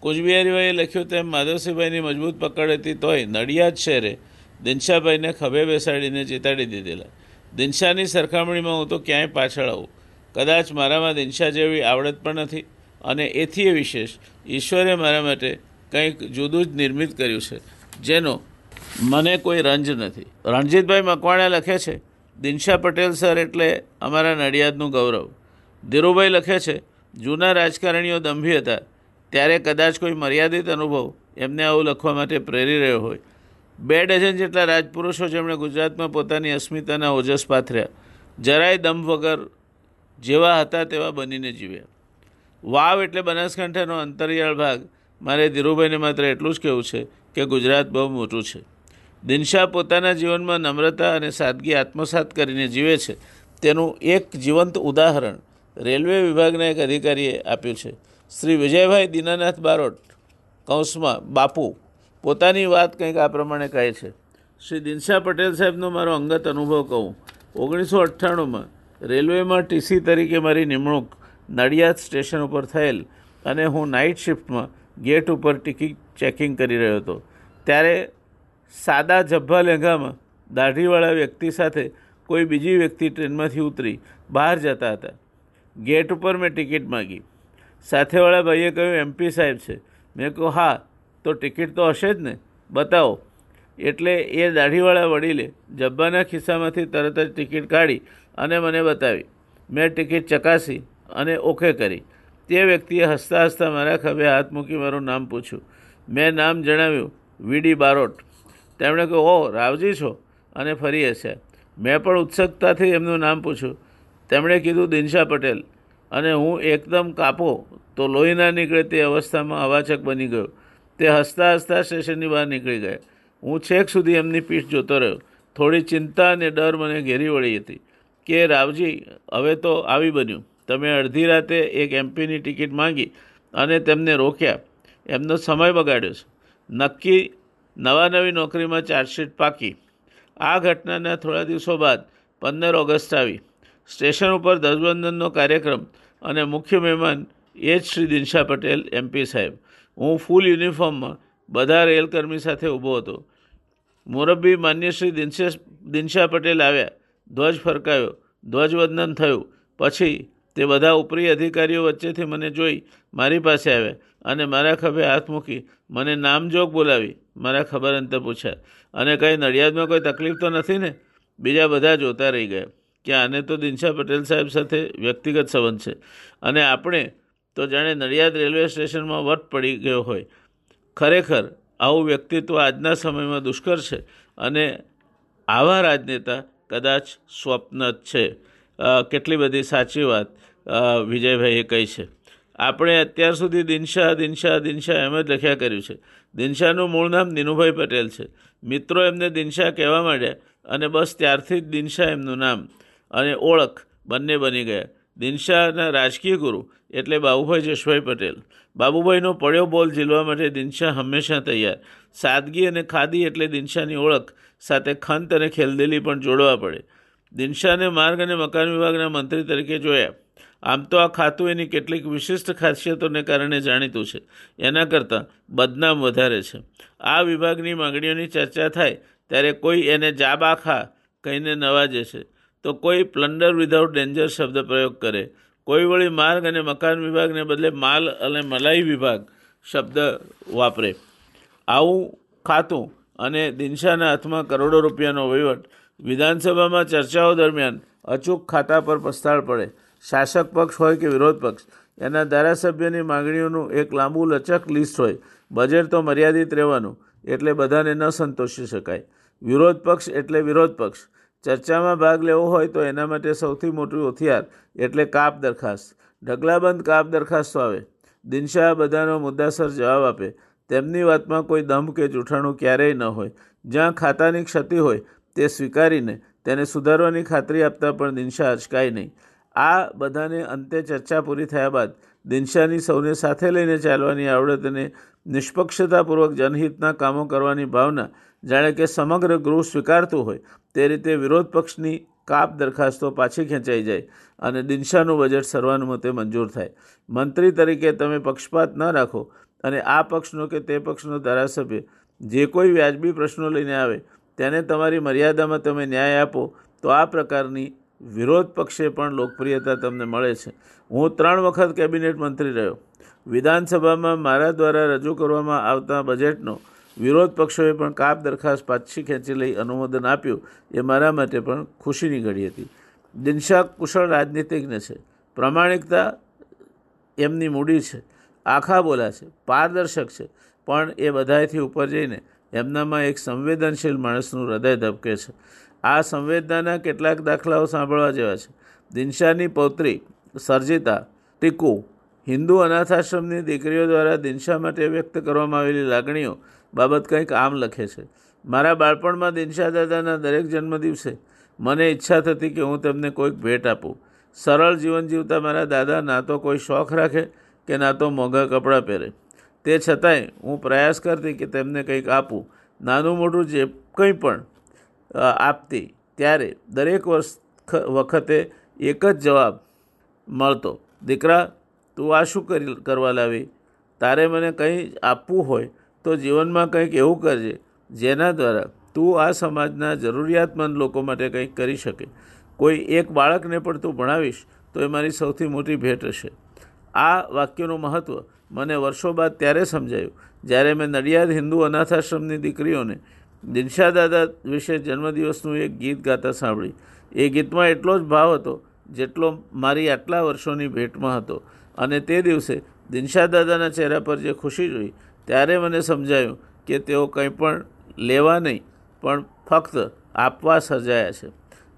S1: કુચબિહારીભાઈએ લખ્યું તેમ માધવસિંહભાઈની મજબૂત પકડ હતી તોય નડિયાદ શહેરે દિનશાભાઈને ખભે બેસાડીને જીતાડી દીધેલા. દિનશાની સરખામણીમાં હું તો ક્યાંય પાછળ આવું. કદાચ મારામાં દિનશા જેવી આવડત પણ નથી અને એથી એ વિશેષ ઈશ્વરે મારા માટે કંઈક જુદું જ નિર્મિત કર્યું છે, જેનો મને કોઈ રંજ નથી. રણજીતભાઈ મકવાણા લખે છે, દિનશા પટેલ સર એટલે અમારા નડિયાદનું ગૌરવ. ધીરુભાઈ લખે છે, જૂના રાજકારણીઓ દંભી હતા, ત્યારે કદાચ કોઈ મર્યાદિત અનુભવ એમને આવું લખવા માટે પ્રેરી રહ્યો હોય. બે ડઝન જેટલા રાજપુરુષો જેમણે ગુજરાતમાં પોતાની અસ્મિતાના ઓજસ પાથર્યા, જરાય દમ વગર જેવા હતા તેવા બનીને જીવ્યા. વાવ એટલે બનાસકાંઠાનો અંતરિયાળ ભાગ મારે ધીરુભાઈને માત્ર એટલું જ કહેવું છે કે ગુજરાત બહુ મોટું છે. દિનશા પોતાના જીવનમાં નમ્રતા અને સાદગી આત્મસાત કરીને જીવે છે. તેનું એક જીવંત ઉદાહરણ રેલવે વિભાગના એક અધિકારીએ આપ્યું છે. શ્રી વિજયભાઈ દીનાનાથ બારોટ, કૌંસમાં બાપુ, પોતાની વાત કંઈક આ પ્રમાણે કહે છે. શ્રી દિનશા પટેલ સાહેબનો મારો અંગત અનુભવ કહું. ઓગણીસો અઠ્ઠાણુંમાં રેલવેમાં ટીસી તરીકે મારી નિમણૂક નડિયાદ સ્ટેશન ઉપર થયેલ અને હું નાઇટ શિફ્ટમાં ગેટ ઉપર ટિકિટ ચેકિંગ કરી રહ્યો હતો. ત્યારે સાદા જબ્ભા લેંઘામાં દાઢીવાળા વ્યક્તિ સાથે કોઈ બીજી વ્યક્તિ ટ્રેનમાંથી ઉતરી બહાર જતા હતા. ગેટ ઉપર મેં ટિકિટ માગી. સાથેવાળા ભાઈએ કહ્યું એમપી સાહેબ છે. મેં કહ્યું, હા, તો ટિકિટ તો હશે જ ને. બતાવો. એટલે એ દાઢીવાળા વડીલે જબ્બાના ખિસ્સામાંથી તરત જ ટિકિટ કાઢી અને મને બતાવી. મેં ટિકિટ ચકાસી અને ઓકે કરી. તે વ્યક્તિએ હસતા હસતા મારા ખભે હાથ મૂકી મારું નામ પૂછ્યું. મેં નામ જણાવ્યું, વીડી બારોટ. તેમણે કહ્યું ઓ રાવજી છો? અને ફરી હસ્યા. મેં પણ ઉત્સુકતાથી એમનું નામ પૂછ્યું. તેમણે કીધું, દિનશા પટેલ. અને હું એકદમ કાપો તો લોહી ના નીકળે તે અવસ્થામાં અવાચક બની ગયો. તે હસતા હસતા સ્ટેશનની બહાર નીકળી ગયા. હું છેક સુધી એમની પીઠ જોતો રહ્યો. થોડી ચિંતા અને ડર મને ઘેરી વળી હતી કે, રાવજી, હવે તો આવી બન્યું. તમે અડધી રાતે એક એમપીની ટિકિટ માંગી અને તેમને રોક્યા. એમનો સમય બગાડ્યો છે. નક્કી નવા નવી નોકરીમાં ચાર્જશીટ પાકી. આ ઘટનાના થોડા દિવસો બાદ પંદર ઓગસ્ટ આવી. સ્ટેશન ઉપર ધ્વજવંદનનો કાર્યક્રમ અને મુખ્ય મહેમાન એ જ શ્રી દિનશા પટેલ એમપી સાહેબ. હું ફૂલ યુનિફોર્મમાં બધા રેલકર્મી સાથે ઊભો હતો. મોરબી માન્ય શ્રી દિનશેષ દિનશા પટેલ આવ્યા. ધ્વજ ફરકાયો. ધ્વજવંદન થયું. પછી તે બધા ઉપરી અધિકારીઓ વચ્ચેથી મને જોઈ મારી પાસે આવ્યા અને મારા ખભે હાથ મૂકી મને નામજોગ બોલાવી. મારા ખબર અંતર પૂછ્યા. અને કંઈ નડિયાદમાં કોઈ તકલીફ તો નથી ને? બીજા બધા જોતા રહી ગયા કે આને તો દિનશા પટેલ સાહેબ સાથે વ્યક્તિગત સંબંધ છે. અને આપણે તો જાણે નડિયાદ રેલવે સ્ટેશનમાં વટ પડી ગયો હોય. ખરેખર આવું વ્યક્તિત્વ આજના સમયમાં દુષ્કર છે અને આવા રાજનેતા કદાચ સ્વપ્ન જ છે. કેટલી બધી સાચી વાત. વિજયભાઈએ કહી છે. આપણે અત્યાર સુધી દિનશા દિનશા દિનશા એમ જ લખ્યા કર્યું છે. દિનશાનું મૂળ નામ દિનુભાઈ પટેલ છે. મિત્રો એમને દિનશા કહેવા માંડ્યા અને બસ ત્યારથી જ દિનશા એમનું નામ અને ઓળખ બંને બની ગયા. દિનશાના રાજકીય ગુરુ એટલે બાબુભાઈ જશભાઈ પટેલ. બાબુભાઈનો પડ્યો બોલ ઝીલવા માટે દિનશા હંમેશા તૈયાર. સાદગી અને ખાદી એટલે દિનશાની ઓળખ સાથે ખંત અને ખેલદેલી પણ જોડવા પડે. દિનશાને માર્ગ અને મકાન વિભાગના મંત્રી તરીકે જોયા. આમ તો આ ખાતું એની કેટલીક વિશિષ્ટ ખાસિયતોને કારણે જાણીતું છે. એના કરતાં બદનામ વધારે છે. આ વિભાગની માંગણીઓની ચર્ચા થાય ત્યારે કોઈ એને જાબાખા કહીને નવાજે છે. તો કોઈ પ્લન્ડર વિધાઉટ ડેન્જર શબ્દ પ્રયોગ કરે. કોઈ વળી માર્ગ અને મકાન વિભાગને બદલે માલ અને મલાઈ વિભાગ શબ્દ વાપરે. આવું ખાતું અને દિનશાના હાથમાં કરોડો રૂપિયાનો વહીવટ વિધાનસભામાં ચર્ચાઓ દરમિયાન અચૂક ખાતા પર પસ્તાળ પડે. શાસક પક્ષ હોય કે વિરોધ પક્ષ, એના ધારાસભ્યની માંગણીઓનું એક લાંબુ લચક લિસ્ટ હોય. બજેટ તો મર્યાદિત રહેવાનું, એટલે બધાને ન સંતોષી શકાય. વિરોધ પક્ષ એટલે વિરોધ પક્ષ. ચર્ચામાં ભાગ લેવો હોય તો એના માટે સૌથી મોટું હથિયાર એટલે કાપ દરખાસ્ત. ઢગલાબંધ કાપ દરખાસ્તો આવે. દિનશાહ બધાનો મુદ્દાસર જવાબ આપે. તેમની વાતમાં કોઈ દમ કે જૂઠાણું ક્યારેય ન હોય. જ્યાં ખાતાની ક્ષતિ હોય, તે સ્વીકારીને તેને સુધારવાની ખાતરી આપતા પણ દિનશા અચકાય નહીં. આ બધાને અંતે ચર્ચા પૂરી થયા બાદ દિનશાની સૌને સાથે લઈને ચાલવાની આવડત અને નિષ્પક્ષતાપૂર્વક જનહિતના કામો કરવાની ભાવના જાણે કે સમગ્ર ગૃહ સ્વીકારતું હોય તે રીતે વિરોધ પક્ષની કાપ દરખાસ્તો પાછી ખેંચાઈ જાય અને દિનશાનું બજેટ સર્વાનુમતે મંજૂર થાય. મંત્રી તરીકે તમે પક્ષપાત ન રાખો અને આ પક્ષનો કે તે પક્ષનો ધારાસભ્ય જે કોઈ વ્યાજબી પ્રશ્નો લઈને આવે તેને તમારી મર્યાદામાં તમે ન્યાય આપો તો આ પ્રકારની વિરોધ પક્ષે પણ લોકપ્રિયતા તમને મળે છે. હું ત્રણ વખત કેબિનેટ મંત્રી રહ્યો. વિધાનસભામાં મારા દ્વારા રજૂ કરવામાં આવતા બજેટનો વિરોધ પક્ષોએ પણ કાપ દરખાસ્ત પાછી ખેંચી લઈ અનુમોદન આપ્યું. એ મારા માટે પણ ખુશીની ઘડી હતી. દિનશા કુશળ રાજનીતિજ્ઞ છે. પ્રામાણિકતા એમની મૂડી છે. આખા બોલા છે. પારદર્શક છે. પણ એ બધાથી ઉપર જઈને એમનામાં એક સંવેદનશીલ માણસનું હૃદય ધબકે છે. આ સંવેદનાના કેટલાક દાખલાઓ સાંભળવા જેવા છે. દિનશાની પૌત્રી, સર્જિતા, ટીકુ, હિન્દુ અનાથાશ્રમની દીકરીઓ દ્વારા દિનશા માટે વ્યક્ત કરવામાં આવેલી લાગણીઓ બાબત કંઈક આમ લખે છે. મારા બાળપણમાં દિનશા દાદાના દરેક જન્મદિવસે મને ઈચ્છા થતી કે હું તેમને કોઈક ભેટ આપું. સરળ જીવન જીવતા મારા દાદા ના તો કોઈ શોખ રાખે કે ના તો મોંઘા કપડાં પહેરે. તે છતાંય હું પ્રયાસ કરતી કે તેમને કંઈક આપું. નાનું મોટું જે કંઈ પણ આપતી. ત્યારે દરેક વર્ષ વખતે એક જ જવાબ મળતો. દીકરા, તું આ શું કરી, કરવા લાવી? તારે મને કંઈ આપવું હોય તો જીવનમાં કંઈક એવું કરજે, જેના દ્વારા તું આ સમાજના જરૂરિયાતમંદ લોકો માટે કંઈક કરી શકે. કોઈ એક બાળકને પણ તું ભણાવીશ તો એ મારી સૌથી મોટી ભેટ હશે. આ વાક્યનું મહત્ત્વ મને વર્ષો બાદ ત્યારે સમજાયું, જ્યારે મેં નડિયાદ હિન્દુ અનાથાશ્રમની દીકરીઓને દિનશા દાદા વિશે જન્મદિવસનું એક ગીત ગાતા સાંભળી. એ ગીતમાં એટલો જ ભાવ હતો, જેટલો મારી આટલા વર્ષોની ભેટમાં હતો. અને તે દિવસે દિનશા દાદાના ચહેરા પર જે ખુશી જોઈ, ત્યારે મને સમજાયું કે તેઓ કંઈ પણ લેવા નહીં, પણ ફક્ત આપવા સર્જાયા છે.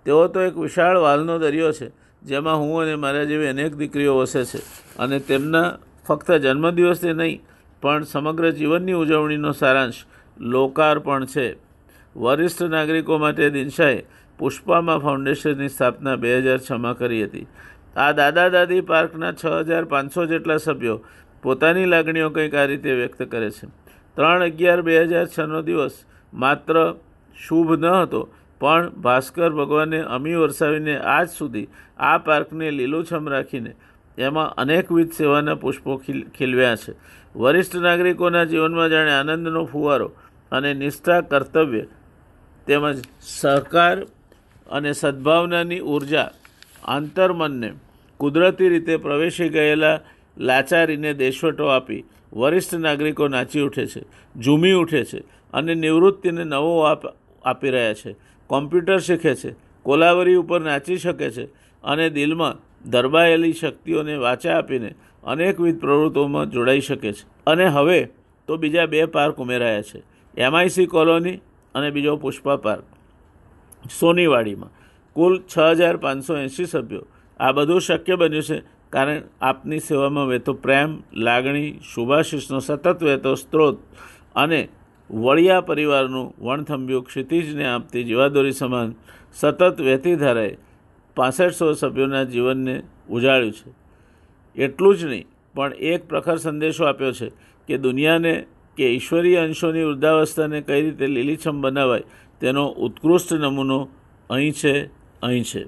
S1: તેઓ તો એક વિશાળ વાલનો દરિયો છે, જેમાં હું અને મારા જેવી અનેક દીકરીઓ વસે છે. અને તેમના ફક્ત જન્મદિવસે નહીં, પણ સમગ્ર જીવનની ઉજવણીનો સારાંશ લોકાર્પણ છે. વરિષ્ઠ નાગરિકો માટે દિનશાએ પુષ્પામાં ફાઉન્ડેશનની સ્થાપના બે હજાર છમાં કરી હતી. આ દાદા દાદી પાર્કના છ હજાર પાંચસો જેટલા સભ્યો પોતાની લાગણીઓ કંઈક આ રીતે વ્યક્ત કરે છે. ત્રણ અગિયાર બે હજાર છનો દિવસ માત્ર શુભ ન હતો, પણ ભાસ્કર ભગવાને અમી વરસાવીને આજ સુધી આ પાર્કને લીલુંછમ રાખીને એમાં અનેકવિધ સેવાના પુષ્પો ખીલ, ખીલવ્યા છે. વરિષ્ઠ નાગરિકોના જીવનમાં જાણે આનંદનો ફુવારો અને નિષ્ઠા કર્તવ્ય તેમજ સહકાર અને સદ્ભાવનાની ઊર્જા આંતરમનને કુદરતી રીતે પ્રવેશી ગયેલા લાચારીને દેશવટો આપી વરિષ્ઠ નાગરિકો નાચી ઉઠે છે, ઝૂમી ઉઠે છે અને નિવૃત્તિને નવો આપ, આપી રહ્યા છે. કોમ્પ્યુટર શીખે છે, કોલાવરી ઉપર નાચી શકે છે અને દિલમાં દરબાયેલી શક્તિઓને વાચા આપીને અનેકવિધ પ્રવૃત્તિઓમાં જોડાઈ શકે છે. અને હવે તો બીજા બે પાર્ક ઉમેરાયા છે. એમઆઈસી કોલોની અને બીજો પુષ્પા પાર્ક સોનીવાડીમાં કુલ છ હજાર પાંચસો એંશી સભ્યો. આ બધું શક્ય બન્યું છે કારણ આપની સેવામાં વહેતો પ્રેમ, લાગણી, શુભાશીષનો સતત વહેતો સ્ત્રોત અને વળિયા પરિવારનું વણથંભ્યું ક્ષિતિજને આપતી જીવાદોરી સમાન સતત વહેતી ધારાએ પાસઠસો સભ્યોના જીવનને ઉજાળ્યું છે. એટલું જ નહીં, પણ એક પ્રખર સંદેશો આપ્યો છે કે દુનિયાને કે ઈશ્વરીય અંશોની વૃદ્ધાવસ્થાને કઈ રીતે લીલીછમ બનાવાય તેનો ઉત્કૃષ્ટ નમૂનો અહીં છે અહીં છે.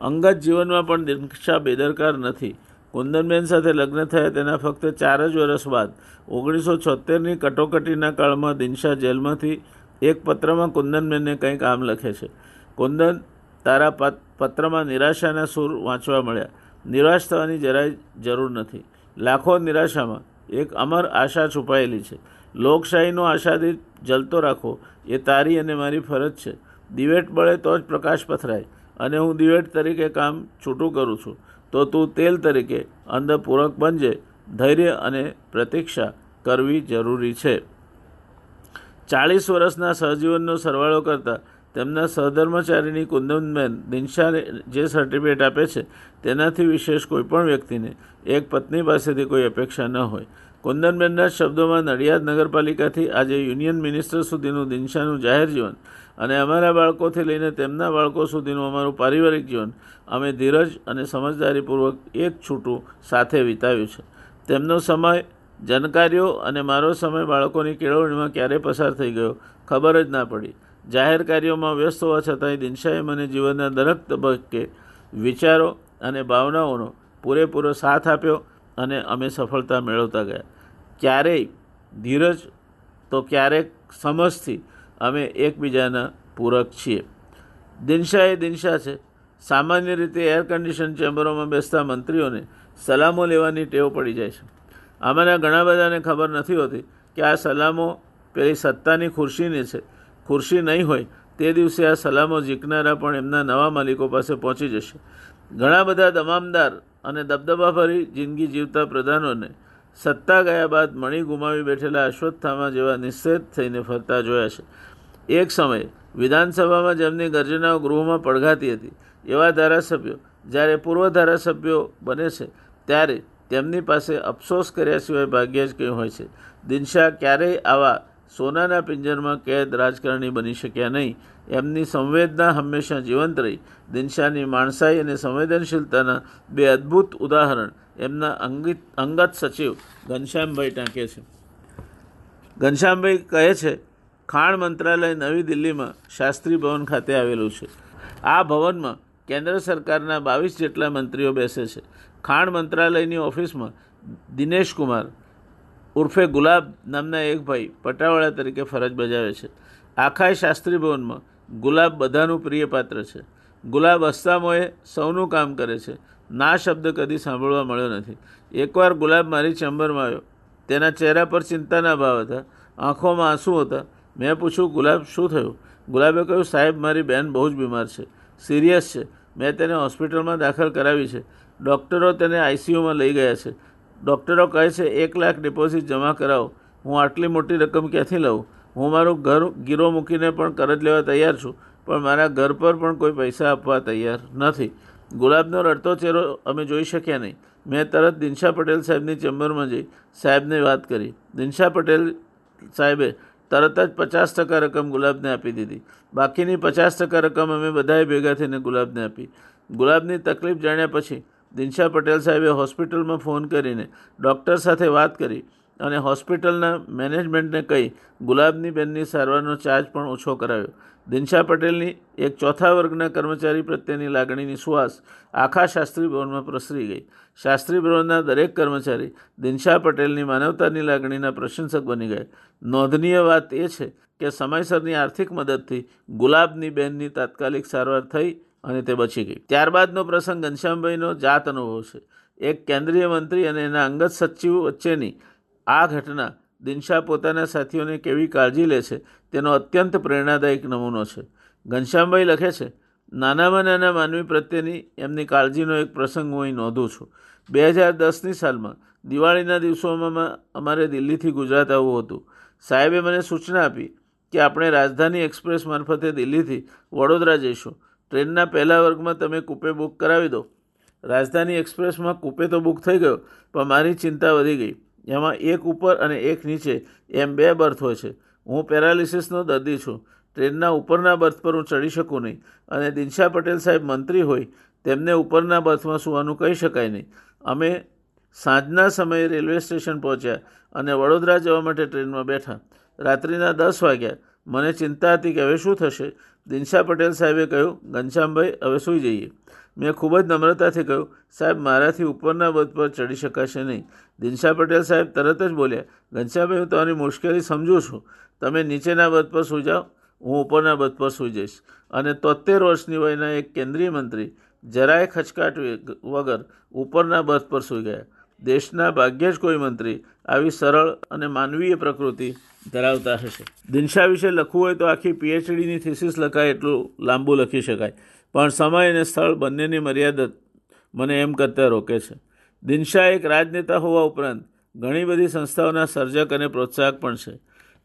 S1: અંગત જીવનમાં પણ દિનશા બેદરકાર નથી. કુંદનબેન સાથે લગ્ન થયા તેના ફક્ત ચાર જ વર્ષ બાદ, ઓગણીસો છોતેરની કટોકટીના કાળમાં દિનશા જેલમાંથી એક પત્રમાં કુંદનબેનને કંઈક કામ લખે છે. કુંદન, તારા પત- પત્રમાં નિરાશાના સૂર વાંચવા મળ્યા. નિરાશ થવાની જરાય જરૂર નથી. લાખો નિરાશામાં એક અમર આશા છુપાયેલી છે. લોકશાહીનો આશાદિત જલતો રાખો, એ તારી અને મારી ફરજ છે. દિવેટ બળે તો જ પ્રકાશ પથરાય અને હું દિવેટ તરીકે કામ છૂટું કરું છું. તો તું તેલ તરીકે અંધપૂરક પૂરક બનજે. ધૈર્ય અને પ્રતીક્ષા કરવી જરૂરી છે. ચાળીસ વર્ષના સહજીવનનો સરવાળો કરતાં તેમના સહધર્મચારીની કુંદનબેન દિનશાને જે સર્ટિફિકેટ આપે છે, તેનાથી વિશેષ કોઈપણ વ્યક્તિને એક પત્ની પાસેથી કોઈ અપેક્ષા ન હોય. કુંદનબેનના શબ્દોમાં નડિયાદ નગરપાલિકાથી આજે યુનિયન મિનિસ્ટર સુધીનું દિનશાનું જાહેર જીવન અને અમારા બાળકોથી લઈને તેમના બાળકો સુધીનું અમારું પારિવારિક જીવન અમે ધીરજ અને સમજદારીપૂર્વક એક છૂટું સાથે વિતાવ્યું છે. તેમનો સમય, જનકાર્યો અને મારો સમય બાળકોની કેળવણીમાં ક્યારે પસાર થઈ ગયો ખબર જ ના પડી. જાહેર કાર્યોમાં વ્યસ્ત હોવા છતાંય દિનશાએ મને જીવનના દરેક તબક્કે વિચારો અને ભાવનાઓનો પૂરેપૂરો સાથ આપ્યો. અને અમે સફળતા મેળવતા ગયા. ક્યારેય ધીરજ તો ક્યારેક સમજથી અમે એકબીજાના પૂરક છીએ. દિનશા એ દિનશા છે. સામાન્ય રીતે એર કન્ડિશન ચેમ્બરોમાં બેસતા મંત્રીઓને સલામો લેવાની ટેવ પડી જાય છે. આમાંના ઘણા બધાને ખબર નથી હોતી કે આ સલામો પેલી સત્તાની ખુરશીની છે. ખુરશી નહીં હોય તે દિવસે આ સલામો જીકનારા પણ એમના નવા માલિકો પાસે પહોંચી જશે. ઘણા બધા દમામદાર અને દબદબાભરી જિંદગી જીવતા પ્રધાનોને સત્તા ગયા બાદ મણી ગુમાવી બેઠેલા અશ્વત્થામા જેવા નિશ્ચેત થઈને ફરતા જોયા છે. એક સમયે વિધાનસભામાં જેમની ગર્જનાઓ ગૃહમાં પડઘાતી હતી, એવા ધારાસભ્યો જ્યારે પૂર્વ ધારાસભ્યો બને છે, ત્યારે તેમની પાસે અફસોસ કર્યા સિવાય ભાગ્યે જ કંઈ હોય છે. દિનશા ક્યારેય આવા સોનાના પિંજરમાં કેદ રાજકારણી બની શક્યા નહીં. એમની સંવેદના હંમેશા જીવંત રહી. દિનશાની માણસાઈ અને સંવેદનશીલતાના બે અદ્ભુત ઉદાહરણ એમના અંગિત, અંગત સચિવ ઘનશ્યામભાઈ ટાંકે છે. ઘનશ્યામભાઈ કહે છે, ખાણ મંત્રાલય નવી દિલ્હીમાં શાસ્ત્રી ભવન ખાતે આવેલું છે. આ ભવનમાં કેન્દ્ર સરકારના બાવીસ જેટલા મંત્રીઓ બેસે છે. ખાણ મંત્રાલયની ઓફિસમાં દિનેશ કુમાર ઉર્ફે ગુલાબ નામના એક ભાઈ પટાવાળા તરીકે ફરજ બજાવે છે. આખા શાસ્ત્રી ભવનમાં ગુલાબ બધાનું પ્રિય પાત્ર છે. ગુલાબ અસ્તામોએ સૌનું કામ કરે છે. ના શબ્દ કદી સાંભળવા મળ્યો નથી. એકવાર ગુલાબ મારી ચેમ્બરમાં આવ્યો. તેના ચહેરા પર ચિંતાના ભાવ હતા. આંખોમાં આંસુ હતા. મેં પૂછ્યું, ગુલાબ, શું થયું? ગુલાબે કહ્યું, સાહેબ, મારી બહેન બહુ જ બીમાર છે. સિરિયસ છે. મેં તેને હોસ્પિટલમાં દાખલ કરાવી છે. ડૉક્ટરો તેને આઈસીયુમાં લઈ ગયા છે. ડૉક્ટરો કહે છે, એક લાખ ડિપોઝિટ જમા કરાવો. હું આટલી મોટી રકમ ક્યાંથી લઉં? હું મારું ઘર ગીરો મૂકીને પણ કરજ લેવા તૈયાર છું, પણ મારા ઘર પર પણ કોઈ પૈસા આપવા તૈયાર નથી. ગુલાબનો રડતો ચહેરો અમે જોઈ શક્યા નહીં. મેં તરત દિનશા પટેલ સાહેબની ચેમ્બરમાં જઈ સાહેબને વાત કરી. દિનશા પટેલ સાહેબે તરત જ પચાસ ટકા રકમ ગુલાબને આપી દીધી. બાકીની પચાસ ટકા રકમ અમે બધાએ ભેગા થઈને ગુલાબને આપી. ગુલાબની તકલીફ જાણ્યા પછી દિનશા પટેલ સાહેબે હોસ્પિટલમાં ફોન કરીને ડૉક્ટર સાથે વાત કરી અને હોસ્પિટલના મેનેજમેન્ટને કહી ગુલાબની બેનની સારવારનો ચાર્જ પણ ઓછો કરાવ્યો. દિનશા પટેલની એક ચોથા વર્ગના કર્મચારી પ્રત્યેની લાગણીની સુવાસ આખા શાસ્ત્રી ભવનમાં પ્રસરી ગઈ. શાસ્ત્રી ભવનના દરેક કર્મચારી દિનશા પટેલની માનવતાની લાગણીના પ્રશંસક બની ગયા. નોંધનીય વાત એ છે કે સમયસરની આર્થિક મદદથી ગુલાબની બહેનની તાત્કાલિક સારવાર થઈ અને તે બચી ગઈ. ત્યારબાદનો પ્રસંગ ઘનશ્યામભાઈનો જાત અનુભવ છે. એક કેન્દ્રીય મંત્રી અને એના અંગત સચિવ વચ્ચેની આ ઘટના દિનશા પોતાના સાથીઓને કેવી કાળજી લે છે તેનો અત્યંત પ્રેરણાદાયક નમૂનો છે. ઘનશ્યામભાઈ લખે છે, નાનામાં નાના માનવી પ્રત્યેની એમની કાળજીનો એક પ્રસંગ હું અહીં નોંધું છું. બે હજાર દસની સાલમાં દિવાળીના દિવસોમાં અમારે દિલ્હીથી ગુજરાત આવવું હતું. સાહેબે મને સૂચના આપી કે આપણે રાજધાની એક્સપ્રેસ મારફતે દિલ્હીથી વડોદરા જઈશું. ટ્રેનના પહેલા વર્ગમાં તમે કૂપે બુક કરાવી દો. રાજધાની એક્સપ્રેસમાં કૂપે તો બુક થઈ ગયો, પણ મારી ચિંતા વધી ગઈ. એમાં એક ઉપર અને એક નીચે, એમ બે બર્થ હોય છે. હું પેરાલિસિસનો દર્દી છું. ટ્રેનના ઉપરના બર્થ પર હું ચડી શકું નહીં. અને દિનશા પટેલ સાહેબ મંત્રી હોય, તેમને ઉપરના બર્થમાં સુવાનું કહી શકાય નહીં. અમે સાંજના સમયે રેલવે સ્ટેશન પહોંચ્યા અને વડોદરા જવા માટે ટ્રેનમાં બેઠા. રાત્રિના દસ વાગ્યા. મને ચિંતા હતી કે હવે શું થશે? દિનશા પટેલ સાહેબે કહ્યું, ઘનશ્યામભાઈ, હવે સૂઈ જઈએ. મેં ખૂબ જ નમ્રતાથી કહ્યું, સાહેબ, મારાથી ઉપરના પદ પર ચડી શકાશે નહીં. દિનશા પટેલ સાહેબ તરત જ બોલ્યા, ઘનશ્યામભાઈ, હું તમારી મુશ્કેલી સમજું છું. તમે નીચેના પદ પર સૂઈ જાઓ, હું ઉપરના પદ પર સૂઈ જઈશ. અને તોતેર વર્ષની વયના એક કેન્દ્રીય મંત્રી જરાય ખચકાટ વગર ઉપરના બસ પર સૂઈ ગયા. દેશના ભાગ્યે જ કોઈ મંત્રી આવી સરળ અને માનવીય પ્રકૃતિ ધરાવતા હશે. દિનશા વિશે લખવું હોય તો આખી પીએચડીની થિસિસ લખાય એટલું લાંબુ લખી શકાય. પણ સમય અને સ્થળ બંનેની મર્યાદા મને એમ કરતાં રોકે છે. દિનશા એક રાજનેતા હોવા ઉપરાંત ઘણી બધી સંસ્થાઓના સર્જક અને પ્રોત્સાહક પણ છે.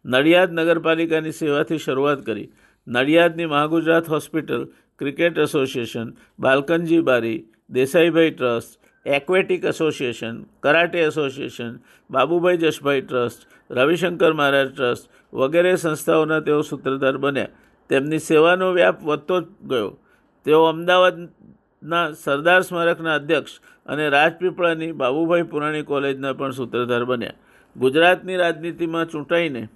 S1: નડિયાદ નગરપાલિકાની સેવાથી શરૂઆત કરી નડિયાદની Mahagujarat hospital cricket association, Balkanji Bari, Desaibhai trust aquatic association, karate association, Babubhai Jashbhai trust, Ravishankar Maharaj trust વગેરે સંસ્થાઓના તેઓ સૂત્રધાર બન્યા. તેમની સેવાનો વ્યાપ વધતો જ ગયો. તેઓ અમદાવાદના સરદાર સ્મારકના અધ્યક્ષ અને રાજપીપળાની બાબુભાઈ પુરાણી કોલેજના પણ સૂત્રધાર બન્યા. ગુજરાતની રાજનીતિમાં ચૂંટાઈને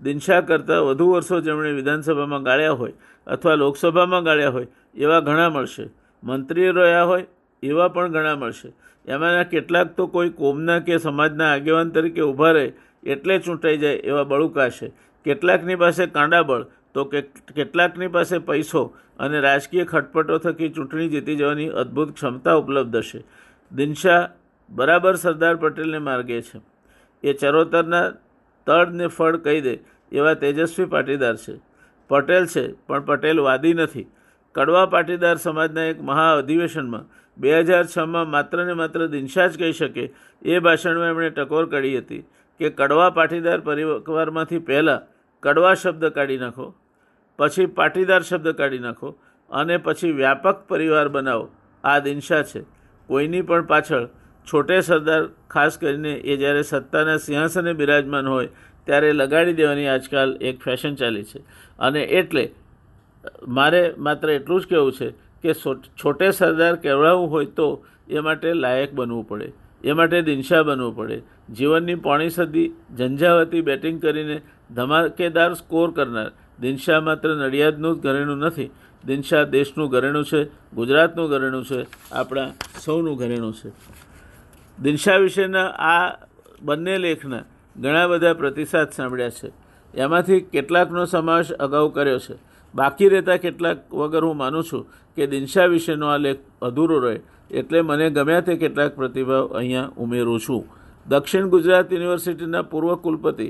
S1: દિનશા કરતાં વધુ વર્ષો જેમણે વિધાનસભામાં ગાળ્યા હોય અથવા લોકસભામાં ગાળ્યા હોય એવા ઘણા મળશે. મંત્રીઓ રહ્યા હોય એવા પણ ઘણા મળશે. એમાંના કેટલાક તો કોઈ કોમના કે સમાજના આગેવાન તરીકે ઊભા રહે એટલે ચૂંટાઈ જાય એવા બળુકા છે. કેટલાકની પાસે કાંડાબળ તો કે કેટલાકની પાસે પૈસો અને રાજકીય ખટપટો થકી ચૂંટણી જીતી જવાની અદ્ભુત ક્ષમતા ઉપલબ્ધ હશે દિનશા બરાબર સરદાર પટેલને માર્ગે છે. એ ચરોતરના તળને ફળ કહી દે એવા તેજસ્વી પાટીદાર છે. પટેલ છે, પણ પટેલ વાદી નથી. કડવા પાટીદાર સમાજના એક મહા અધિવેશનમાં બે હજાર છમાં માત્ર ને માત્ર દિનશા જ કહી શકે એ ભાષણમાં એમણે ટકોર કરી હતી કે કડવા પાટીદાર પરિવારમાંથી પહેલાં કડવા શબ્દ કાઢી નાખો, પછી પાટીદાર શબ્દ કાઢી નાખો અને પછી વ્યાપક પરિવાર બનાવો. આ દિનશા છે. કોઈની પણ પાછળ છોટે સરદાર, ખાસ કરીને એ જ્યારે સત્તાના સિંહાસને બિરાજમાન હોય ત્યારે લગાડી દેવાની આજકાલ એક ફેશન ચાલી છે. અને એટલે મારે માત્ર એટલું જ કહેવું છે કે છોટે સરદાર કહેવડાવવું હોય તો એ માટે લાયક બનવું પડે. એ માટે દિનશા બનવું પડે. જીવનની પોણી સદી, ઝંઝાવતી બેટિંગ કરીને ધમાકેદાર સ્કોર કરનાર દિનશા માત્ર નડિયાદનું જ ઘરેણું નથી. દિનશા દેશનું ઘરેણું છે, ગુજરાતનું ઘરેણું છે, આપણા સૌનું ઘરેણું છે. દિનશા વિશેના આ બંને લેખના ઘણા બધા પ્રતિસાદ સાંભળ્યા છે. એમાંથી કેટલાકનો સમાવેશ અગાઉ કર્યો છે. બાકી રહેતા કેટલાક વગર હું માનું છું કે દિનશા વિશેનો આ લેખ અધૂરો રહે એટલે મને ગમ્યા તે કેટલાક પ્રતિભાવ અહીંયા ઉમેરું છું. દક્ષિણ ગુજરાત યુનિવર્સિટીના પૂર્વ કુલપતિ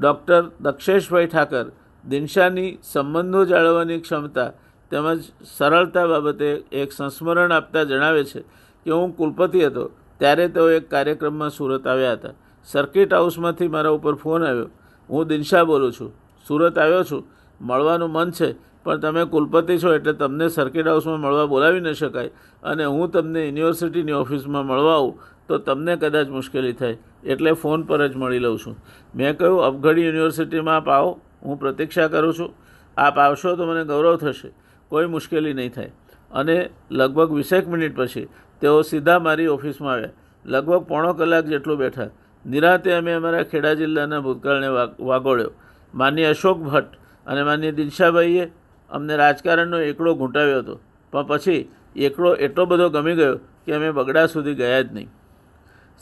S1: ડૉક્ટર દક્ષેશભાઈ ઠાકર દિનશાની સંબંધો જાળવવાની ક્ષમતા તેમજ સરળતા બાબતે એક સંસ્મરણ આપતા જણાવે છે કે હું કુલપતિ હતો ત્યારે તેઓ એક કાર્યક્રમમાં સુરત આવ્યા હતા. સર્કિટ હાઉસમાંથી મારા ઉપર ફોન આવ્યો. હું દિનશા બોલું છું. સુરત આવ્યો છું. મળવાનું મન છે, પણ તમે કુલપતિ છો એટલે તમને સર્કિટ હાઉસમાં મળવા બોલાવી ન શકાય અને હું તમને યુનિવર્સિટીની ઓફિસમાં મળવા આવું, તો તમને કદાચ મુશ્કેલી થાય, એટલે ફોન પર જ મળી લઉં છું. મેં કહ્યું અબઘડી યુનિવર્સિટીમાં આપ આવો, હું પ્રતીક્ષા કરું છું. આપ આવશો તો મને ગૌરવ થશે, કોઈ મુશ્કેલી નહીં થાય. અને લગભગ વીસેક મિનિટ પછી તેઓ સીધા મારી ઓફિસમાં આવ્યા. લગભગ પોણો કલાક જેટલું બેઠા. નિરાતે અમે અમારા ખેડા જિલ્લાના ભૂતકાળને વાગોળ્યો. માન્ય અશોક ભટ્ટ અને માન્ય દિનશાભાઈએ અમને રાજકારણનો એકડો ઘૂંટાવ્યો હતો. પણ પછી એકડો એટલો બધો ગમી ગયો કે અમે બગડા સુધી ગયા જ નહીં.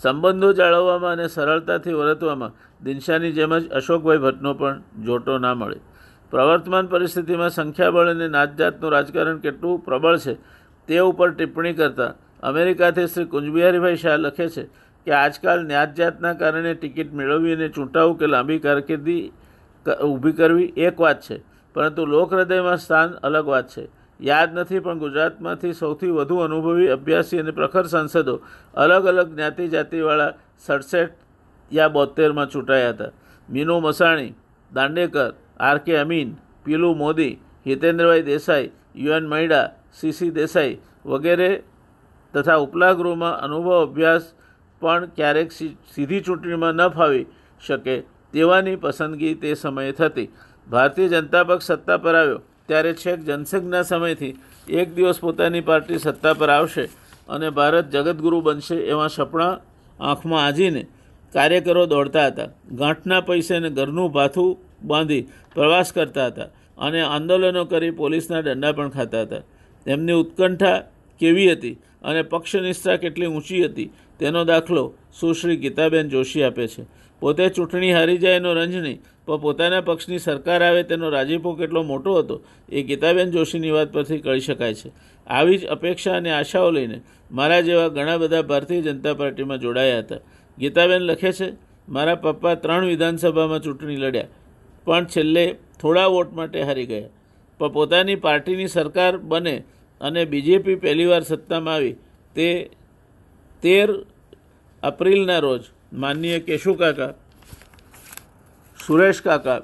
S1: સંબંધો જાળવવામાં અને સરળતાથી વર્તવામાં દિનશાની જેમ જ અશોકભાઈ ભટ્ટનો પણ જોટો ના મળે. પ્રવર્તમાન પરિસ્થિતિમાં સંખ્યાબળ અને નાતજાતનું રાજકારણ કેટલું પ્રબળ છે તે ઉપર ટિપ્પણી કરતાં અમેરિકાથી શ્રી કુંજબિહારીભાઈ શાહ લખે છે કે આજકાલ ન્યાતજાતના કારણે ટિકિટ મેળવવી અને ચૂંટાવું કે લાંબી કારકિર્દી ઊભી કરવી એક વાત છે, પરંતુ લોક હૃદયમાં સ્થાન અલગ વાત છે. યાદ નથી, પણ ગુજરાતમાંથી સૌથી વધુ અનુભવી અભ્યાસી અને પ્રખર સાંસદો અલગ અલગ જ્ઞાતિ જાતિવાળા સડસઠ યા બોતેરમાં ચૂંટાયા હતા. Meenu Masani, Dandekar, R K Amin, Piloo Mody, Hitendrabhai Desai, U N Maida, C C Desai વગેરે તથા ઉપલા ગૃહમાં અનુભવ અભ્યાસ પણ ક્યારેક સીધી ચૂંટણીમાં ન ફાવી શકે. તેવાની પસંદગી તે સમયે થતી. ભારતીય જનતા પક્ષ સત્તા પર આવ્યો, ત્યારે છેક જનસંઘના સમયથી એક દિવસ પોતાની પાર્ટી સત્તા પર આવશે અને ભારત જગતગુરુ બનશે એવા સપના આંખમાં આજીને કાર્યકરો દોડતા હતા. ગાંઠના પૈસે અને ઘરનું ભાથું બાંધી પ્રવાસ કરતા હતા અને આંદોલનો કરી પોલીસના દંડા પણ ખાતા હતા. તેમની ઉત્કંઠા કેવી હતી અને પક્ષનિષ્ઠા કેટલી ઊંચી હતી તેનો દાખલો સુશ્રી ગીતાબેન જોશી આપે છે. પોતે ચૂંટણી હારી જાય એનો રંજ નહીં. પણ પોતાના પક્ષની સરકાર આવે તેનો રાજીપો કેટલો મોટો હતો, એ ગીતાબેન જોશીની વાત પરથી કહી શકાય છે. આવી જ અપેક્ષા અને આશાઓ લઈને મારા જેવા ઘણા બધા ભારતીય જનતા પાર્ટીમાં જોડાયા હતા. ગીતાબેન લખે છે, મારા પપ્પા ત્રણ વિધાનસભામાં ચૂંટણી લડ્યા, પણ છેલ્લે થોડા વોટ માટે હારી ગયા. પણ પોતાની પાર્ટીની સરકાર બને અને બીજેપી પહેલીવાર સત્તામાં આવી, તે તેર એપ્રિલના રોજ માનનીય કેશુ કાકા, સુરેશ કાકા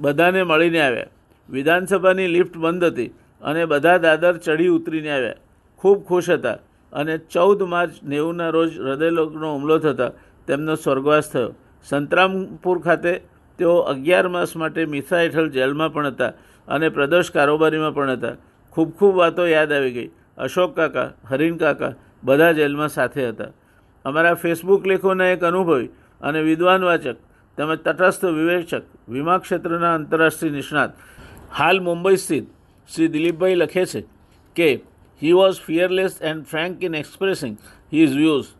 S1: બધાને મળીને આવ્યા. વિધાનસભાની લિફ્ટ બંધ હતી અને બધા દાદર ચડી ઉતરીને આવ્યા. ખૂબ ખુશ હતા અને ચૌદ માર્ચ નેવુંના રોજ હૃદયલોકનો હુમલો થતાં તેમનો સ્વર્ગવાસ થયો. સંતરામપુર ખાતે તેઓ અગિયાર માસ માટે મીસા હેઠળ જેલમાં પણ હતા અને પ્રદોષ કારોબારીમાં પણ હતા. ખૂબ ખૂબ વાતો યાદ આવી ગઈ. અશોક કાકા, હરીન કાકા બધા જેલમાં સાથે હતા. અમારા ફેસબુક લેખોના એક અનુભવી અને વિદ્વાન વાચક, તેમજ તટસ્થ વિવેચક, વીમા ક્ષેત્રના આંતરરાષ્ટ્રીય નિષ્ણાત, હાલ મુંબઈ સ્થિત શ્રી દિલીપભાઈ લખે છે કે he was fearless and frank in expressing his views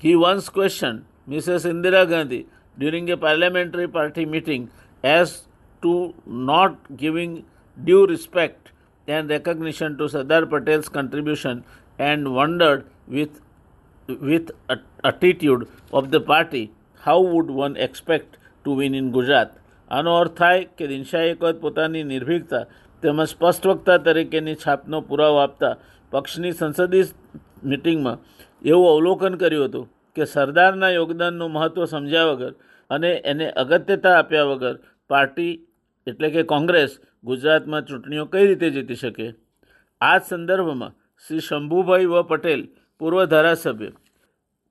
S1: he once question Mrs Indira Gandhi during a parliamentary party meeting as to not giving due respect and recognition to Sardar Patel's contribution and wondered with with attitude of the party, how would one expect to win in Gujarat? આનો અર્થ થાય કે દિનશાએ એક વખત પોતાની નિર્ભીકતા તેમજ સ્પષ્ટ વક્તા તરીકેની છાપનો પુરાવો આપતા પક્ષની સંસદીય મિટિંગમાં એવું અવલોકન કર્યું હતું કે સરદારના યોગદાનનું મહત્ત્વ સમજ્યા વગર અને એને અગત્યતા આપ્યા વગર પાર્ટી એટલે કે કોંગ્રેસ ગુજરાતમાં ચૂંટણીઓ કઈ રીતે જીતી શકે? આ સંદર્ભમાં શ્રી શંભુભાઈ વ પટેલ પૂર્વ ધારાસભ્ય.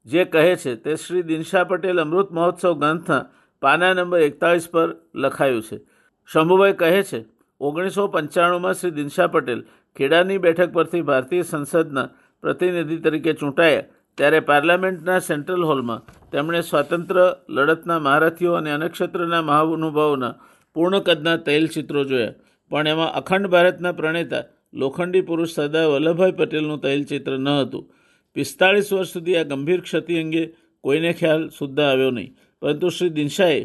S1: જે કહે છે તે શ્રી દિનશા પટેલ અમૃત મહોત્સવ ગ્રંથના પાના નંબર એકતાળીસ પર લખાયું છે. શંભુભાઈ કહે છે, ઓગણીસો પંચાણુંમાં શ્રી દિનશા પટેલ ખેડાની બેઠક પરથી ભારતીય સંસદના પ્રતિનિધિ તરીકે ચૂંટાયા, ત્યારે પાર્લામેન્ટના સેન્ટ્રલ હોલમાં તેમણે સ્વાતંત્ર્ય લડતના મહારથીઓ અને અનક્ષત્રના મહાનુભાવોના પૂર્ણ કદના તૈલચિત્રો જોયા. પણ એમાં અખંડ ભારતના પ્રણેતા લોખંડી પુરુષ સરદાર વલ્લભભાઈ પટેલનું તૈલચિત્ર ન હતું. પિસ્તાળીસ વર્ષ સુધી આ ગંભીર ક્ષતિ અંગે કોઈને ખ્યાલ સુદ્ધા આવ્યો નહીં. પરંતુ શ્રી દિનશાએ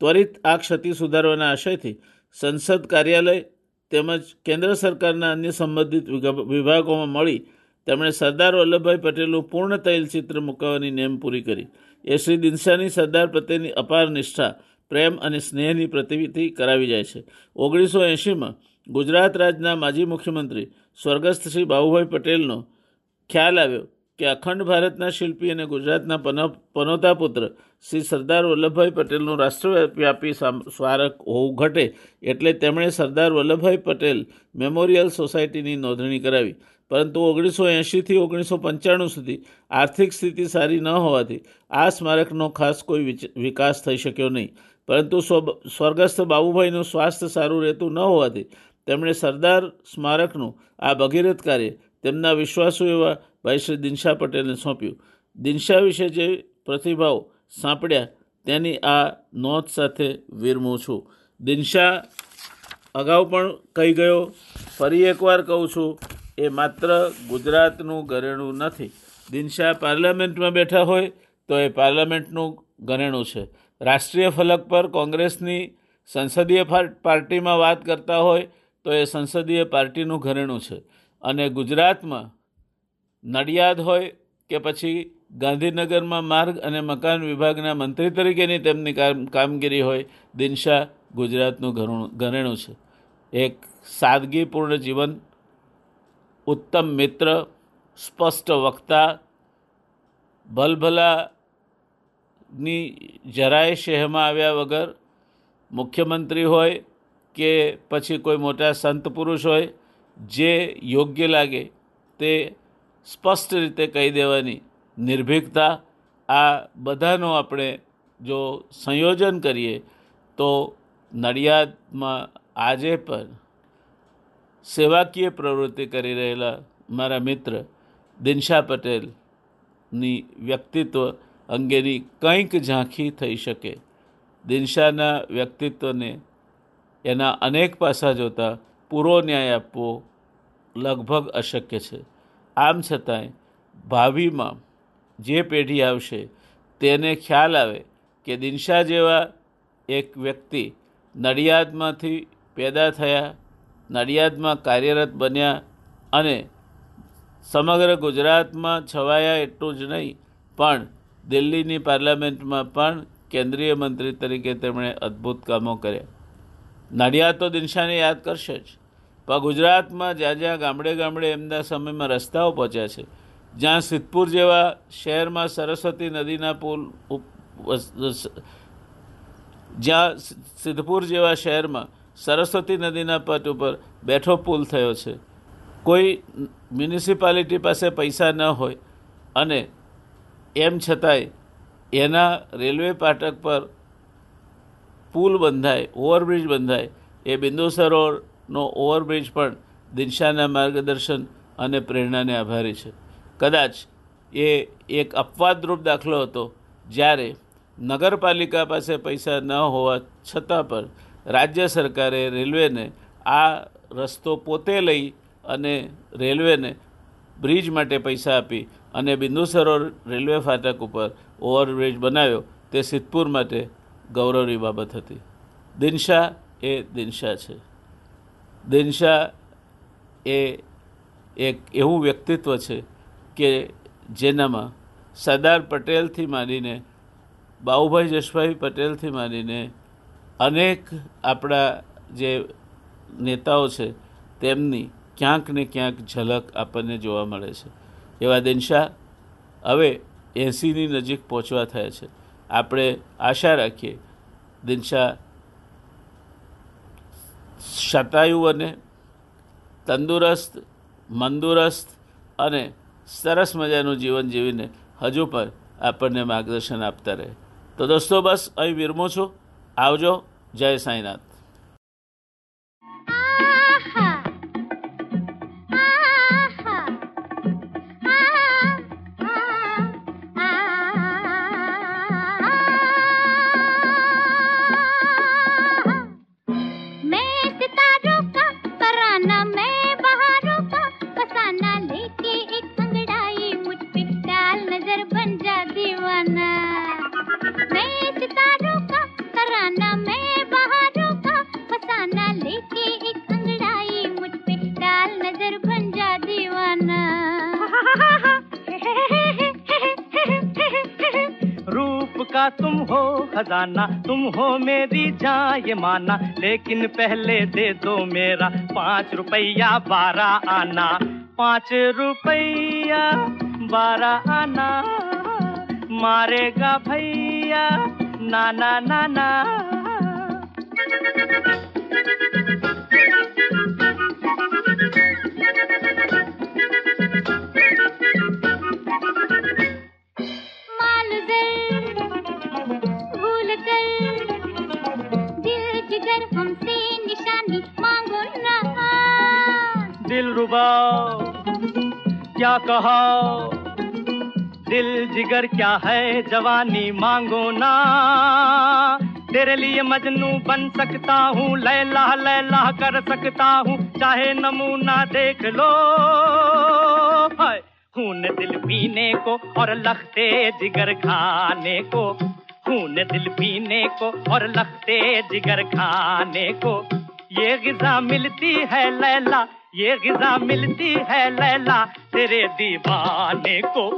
S1: ત્વરિત આ ક્ષતિ સુધારવાના આશયથી સંસદ કાર્યાલય તેમજ કેન્દ્ર સરકારના અન્ય સંબંધિત વિભાગોમાં મળી તેમણે સરદાર વલ્લભભાઈ પટેલનું પૂર્ણ તૈલચિત્ર મૂકવાની નેમ પૂરી કરી. એ શ્રી દિનશાની સરદાર પ્રત્યેની અપાર નિષ્ઠા, પ્રેમ અને સ્નેહની પ્રતિવિધિ કરાવી જાય છે. ઓગણીસો એંશીમાં ગુજરાત રાજ્યના માજી મુખ્યમંત્રી સ્વર્ગસ્થ શ્રી બાબુભાઈ પટેલનો ખ્યાલ આવ્યો. કે અખંડ ભારતના શિલ્પી અને ગુજરાતના પનો- પનોતા પુત્ર શ્રી સરદાર વલ્લભભાઈ પટેલનું રાષ્ટ્રવ્યાપી સામ- સ્મારક હોવું ઘટે એટલે તેમણે સરદાર વલ્લભભાઈ પટેલ મેમોરિયલ સોસાયટીની નોંધણી કરાવી. પરંતુ ઓગણીસો એંશીથી ઓગણીસો પંચાણું સુધી આર્થિક સ્થિતિ સારી ન હોવાથી આ સ્મારકનો ખાસ કોઈ વિકાસ થઈ શક્યો નહીં. પરંતુ સ્વ- સ્વર્ગસ્થ બાબુભાઈનું સ્વાસ્થ્ય સારું રહેતું ન હોવાથી તેમણે સરદાર સ્મારકનું આ ભગીરથ કાર્ય તેમના વિશ્વાસુ એવા ભાઈ શ્રી દિનશા પટેલને સોંપ્યું. દિનશા વિશે જે પ્રતિભાવ સાંપડ્યા, તેની આ નોંધ સાથે વિરમું છું. દિનશા, અગાઉ પણ કહી ગયો, ફરી એકવાર કહું છું, એ માત્ર ગુજરાતનું ઘરેણું નથી. દિનશા પાર્લામેન્ટમાં બેઠા હોય, તો એ પાર્લામેન્ટનું ઘરેણું છે. રાષ્ટ્રીય ફલક પર કોંગ્રેસની સંસદીય પાર્ટીમાં વાત કરતા હોય, તો એ સંસદીય પાર્ટીનું ઘરેણું છે. અને ગુજરાતમાં નડિયાદ હોય કે પછી ગાંધીનગરમાં માર્ગ અને મકાન વિભાગના મંત્રી તરીકેની તેમની કામ, કામગીરી હોય, દિનશા ગુજરાતનું ઘરેણું ઘરેણું છે. એક સાદગીપૂર્ણ જીવન, ઉત્તમ મિત્ર, સ્પષ્ટ વક્તા, ભલભલાની જરાય શહેમાં આવ્યા વગર મુખ્યમંત્રી હોય કે પછી કોઈ મોટા સંત પુરુષ હોય, જે યોગ્ય લાગે તે સ્પષ્ટ રીતે કહી દેવાની નિર્ભીકતા આ બધાનો આપણે જો સંયોજન કરીએ તો નડિયાદમાં આજે પણ સેવાકીય પ્રવૃત્તિ કરી રહેલા મારા મિત્ર દિનશા પટેલની વ્યક્તિત્વ અંગેની કંઈક ઝાંખી થઈ શકે. દિનશાના વ્યક્તિત્વને એના અનેક પાસા જોતા પૂરો ન્યાય આપવો લગભગ અશક્ય છે. આમ છતાંય ભાવિમાં જે પેઢી આવશે તેને ખ્યાલ આવે કે દિનશા જેવા એક વ્યક્તિ નડિયાદમાંથી પેદા થયા, નડિયાદમાં કાર્યરત બન્યા અને સમગ્ર ગુજરાતમાં છવાયા એટલું જ નહીં, પણ દિલ્હીની પાર્લામેન્ટમાં પણ કેન્દ્રીય મંત્રી તરીકે તેમણે અદ્ભુત કામો કર્યા. નડિયાદ તો દિનશાને યાદ કરશે જ. પણ ગુજરાતમાં જ્યાં જ્યાં ગામડે ગામડે એમના સમયમાં રસ્તાઓ પહોંચ્યા છે, જ્યાં સિદ્ધપુર જેવા શહેરમાં સરસ્વતી નદીના પુલ જ્યાં સિદ્ધપુર જેવા શહેરમાં સરસ્વતી નદીના પટ ઉપર બેઠો પુલ થયો છે. કોઈ મ્યુનિસિપાલિટી પાસે પૈસા ન હોય અને એમ છતાંય એના રેલવે ફાટક પર પુલ બંધાય, ઓવરબ્રિજ બંધાય, એ બિંદુ સરોવરનો ઓવરબ્રિજ પણ દિનશાના માર્ગદર્શન અને પ્રેરણાને આભારી છે. કદાચ એ એક અપવાદરૂપ દાખલો હતો જ્યારે નગરપાલિકા પાસે પૈસા ન હોવા છતાં પણ રાજ્ય સરકારે રેલવેને આ રસ્તો પોતે લઈ અને રેલવેને બ્રિજ માટે પૈસા આપી અને બિંદુ સરોવર રેલવે ફાટક ઉપર ઓવરબ્રિજ બનાવ્યો તે સિદ્ધપુર માટે ગૌરવની બાબત હતી. દિનશા એ દિનશા છે. દિનશા એ એક એવું વ્યક્તિત્વ છે કે જેનામાં સરદાર પટેલથી માંડીને બાઉભાઈ જશભાઈ પટેલથી માંડીને અનેક આપણા જે નેતાઓ છે, તેમની ક્યાંક ને ક્યાંક ઝલક આપણને જોવા મળે છે. એવા દિનશા હવે એંસીની નજીક પહોંચવા થયા છે. આપણે આશા રાખીએ દિનશા શતાયુ બને તંદુરસ્ત, મંદુરસ્ત અને સરસ મજાનું જીવન જીવીને હજુ પણ આપણને માર્ગદર્શન આપતા રહે. તો દોસ્તો, બસ અહીં વિરમું છું. આવજો. જય સાંઈનાથ.
S3: खजाना। तुम हो मेरी जान, ये माना। लेकिन पहले दे दो मेरा। पाँच रुपया बारह आना। पाँच रुपया बारह आना। मारेगा भैया
S4: ना ना ना
S3: माल दिल क्या कहा दिल जिगर क्या है, जवानी मांगो ना। तेरे लिए मजनू बन सकता हूँ लैला लैला कर सकता हूँ, चाहे नमूना देख लो। खून दिल पीने को और लखते जिगर खाने को। खून दिल पीने को और लखते जिगर खाने को। ये गिजा मिलती है, लैला ये गिजा मिलती है लैला तेरे दीवाने को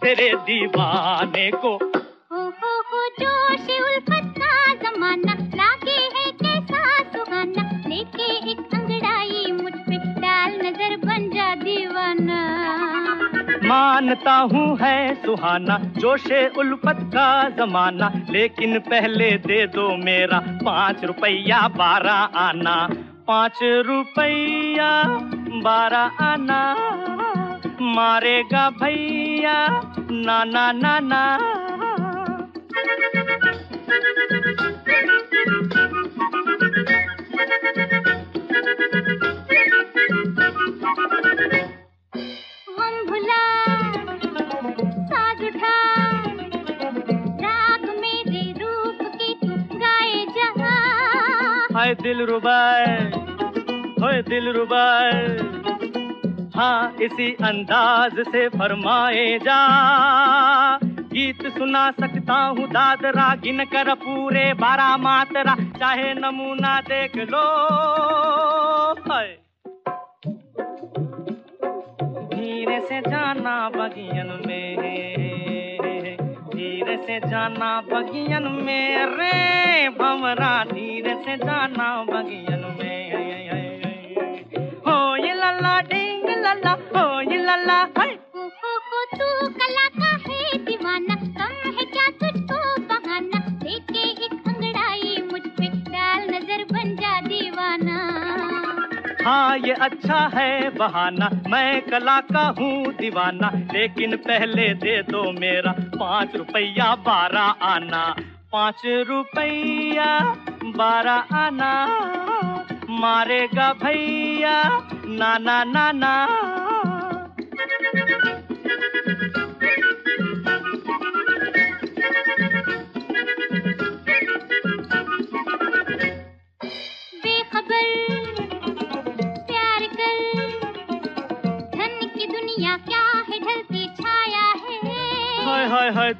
S3: तेरे दीवाने को।
S4: हो हो हो जोश उल्फत का जमाना लागे है कैसा सुहाना। लेके एक अंगड़ाई मुझ पे डाल नज़र बन जा दीवाना।
S3: मानता हूँ है सुहाना जोशे उल्फत का जमाना। लेकिन पहले दे दो मेरा पाँच रुपया बारह आना। पाँच रुपया बारह आना मारेगा भैया नाना नाना।
S4: हम भुला
S3: हाय दिल रुबाए, होए दिल रुबाए। हाँ इसी अंदाज से फरमाए जा। गीत सुना सकता हूँ दादरा गिन कर पूरे बारह मात्रा। चाहे नमूना देख लो, हाय। धीरे से जाना बगियन में। धीरे से जाना बगियन में रे भमरा धीरे से जाना बगियन में। हो ये लल्ला डिंग लल्ला, हो ये लल्ला हाय
S4: हो। हो हो, तू कला का है, दीवाना कम है
S3: हाँ ये अच्छा है बहाना। मैं कला का हूँ दीवाना, लेकिन पहले दे दो मेरा पाँच रुपया बारह आना। पाँच रुपया बारह आना, मारेगा भैया, नाना नाना।
S4: बेखबर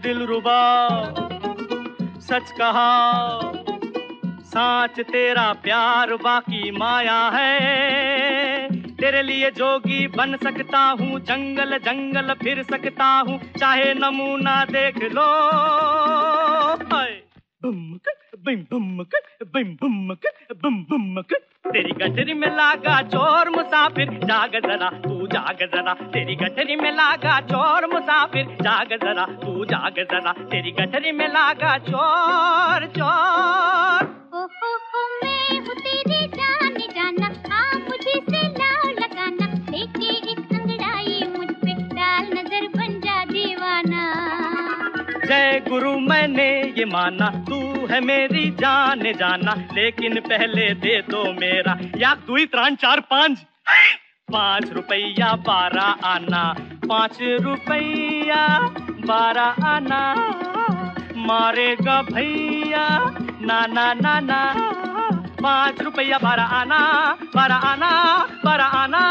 S3: दिल रुबा। सच कहा, साच तेरा प्यार बाकी माया है। तेरे लिए जोगी बन सकता हूँ, जंगल जंगल फिर सकता हूँ, चाहे नमूना देख लो। बुमक बिम बुमक बिम बुमक बुम बुमक तेरी गठरी में लागा चोर मुसाफिर जाग जरा तू जाग जरा। तेरी गठरी में लागा चोर मुसाफिर जाग जरा तू जाग जरा। तेरी गठरी में लागा चोर चोर।
S4: ओ मैं हूँ तेरी जान जाना मुझे से लाओ लगाना। देखे एक अंगड़ाई मुझ पे डाल नज़र बन जा दीवाना।
S3: जय गुरु मैंने ये माना तू है मेरी जान जाना, लेकिन पहले दे दो मेरा। या दुई, त्राण, चार, पाँच। पाँच रुपया बारह आना, पाँच रुपया बारह आना। मारेगा भैया नाना नाना पाँच रुपया बारह आना बारह आना बारह आना।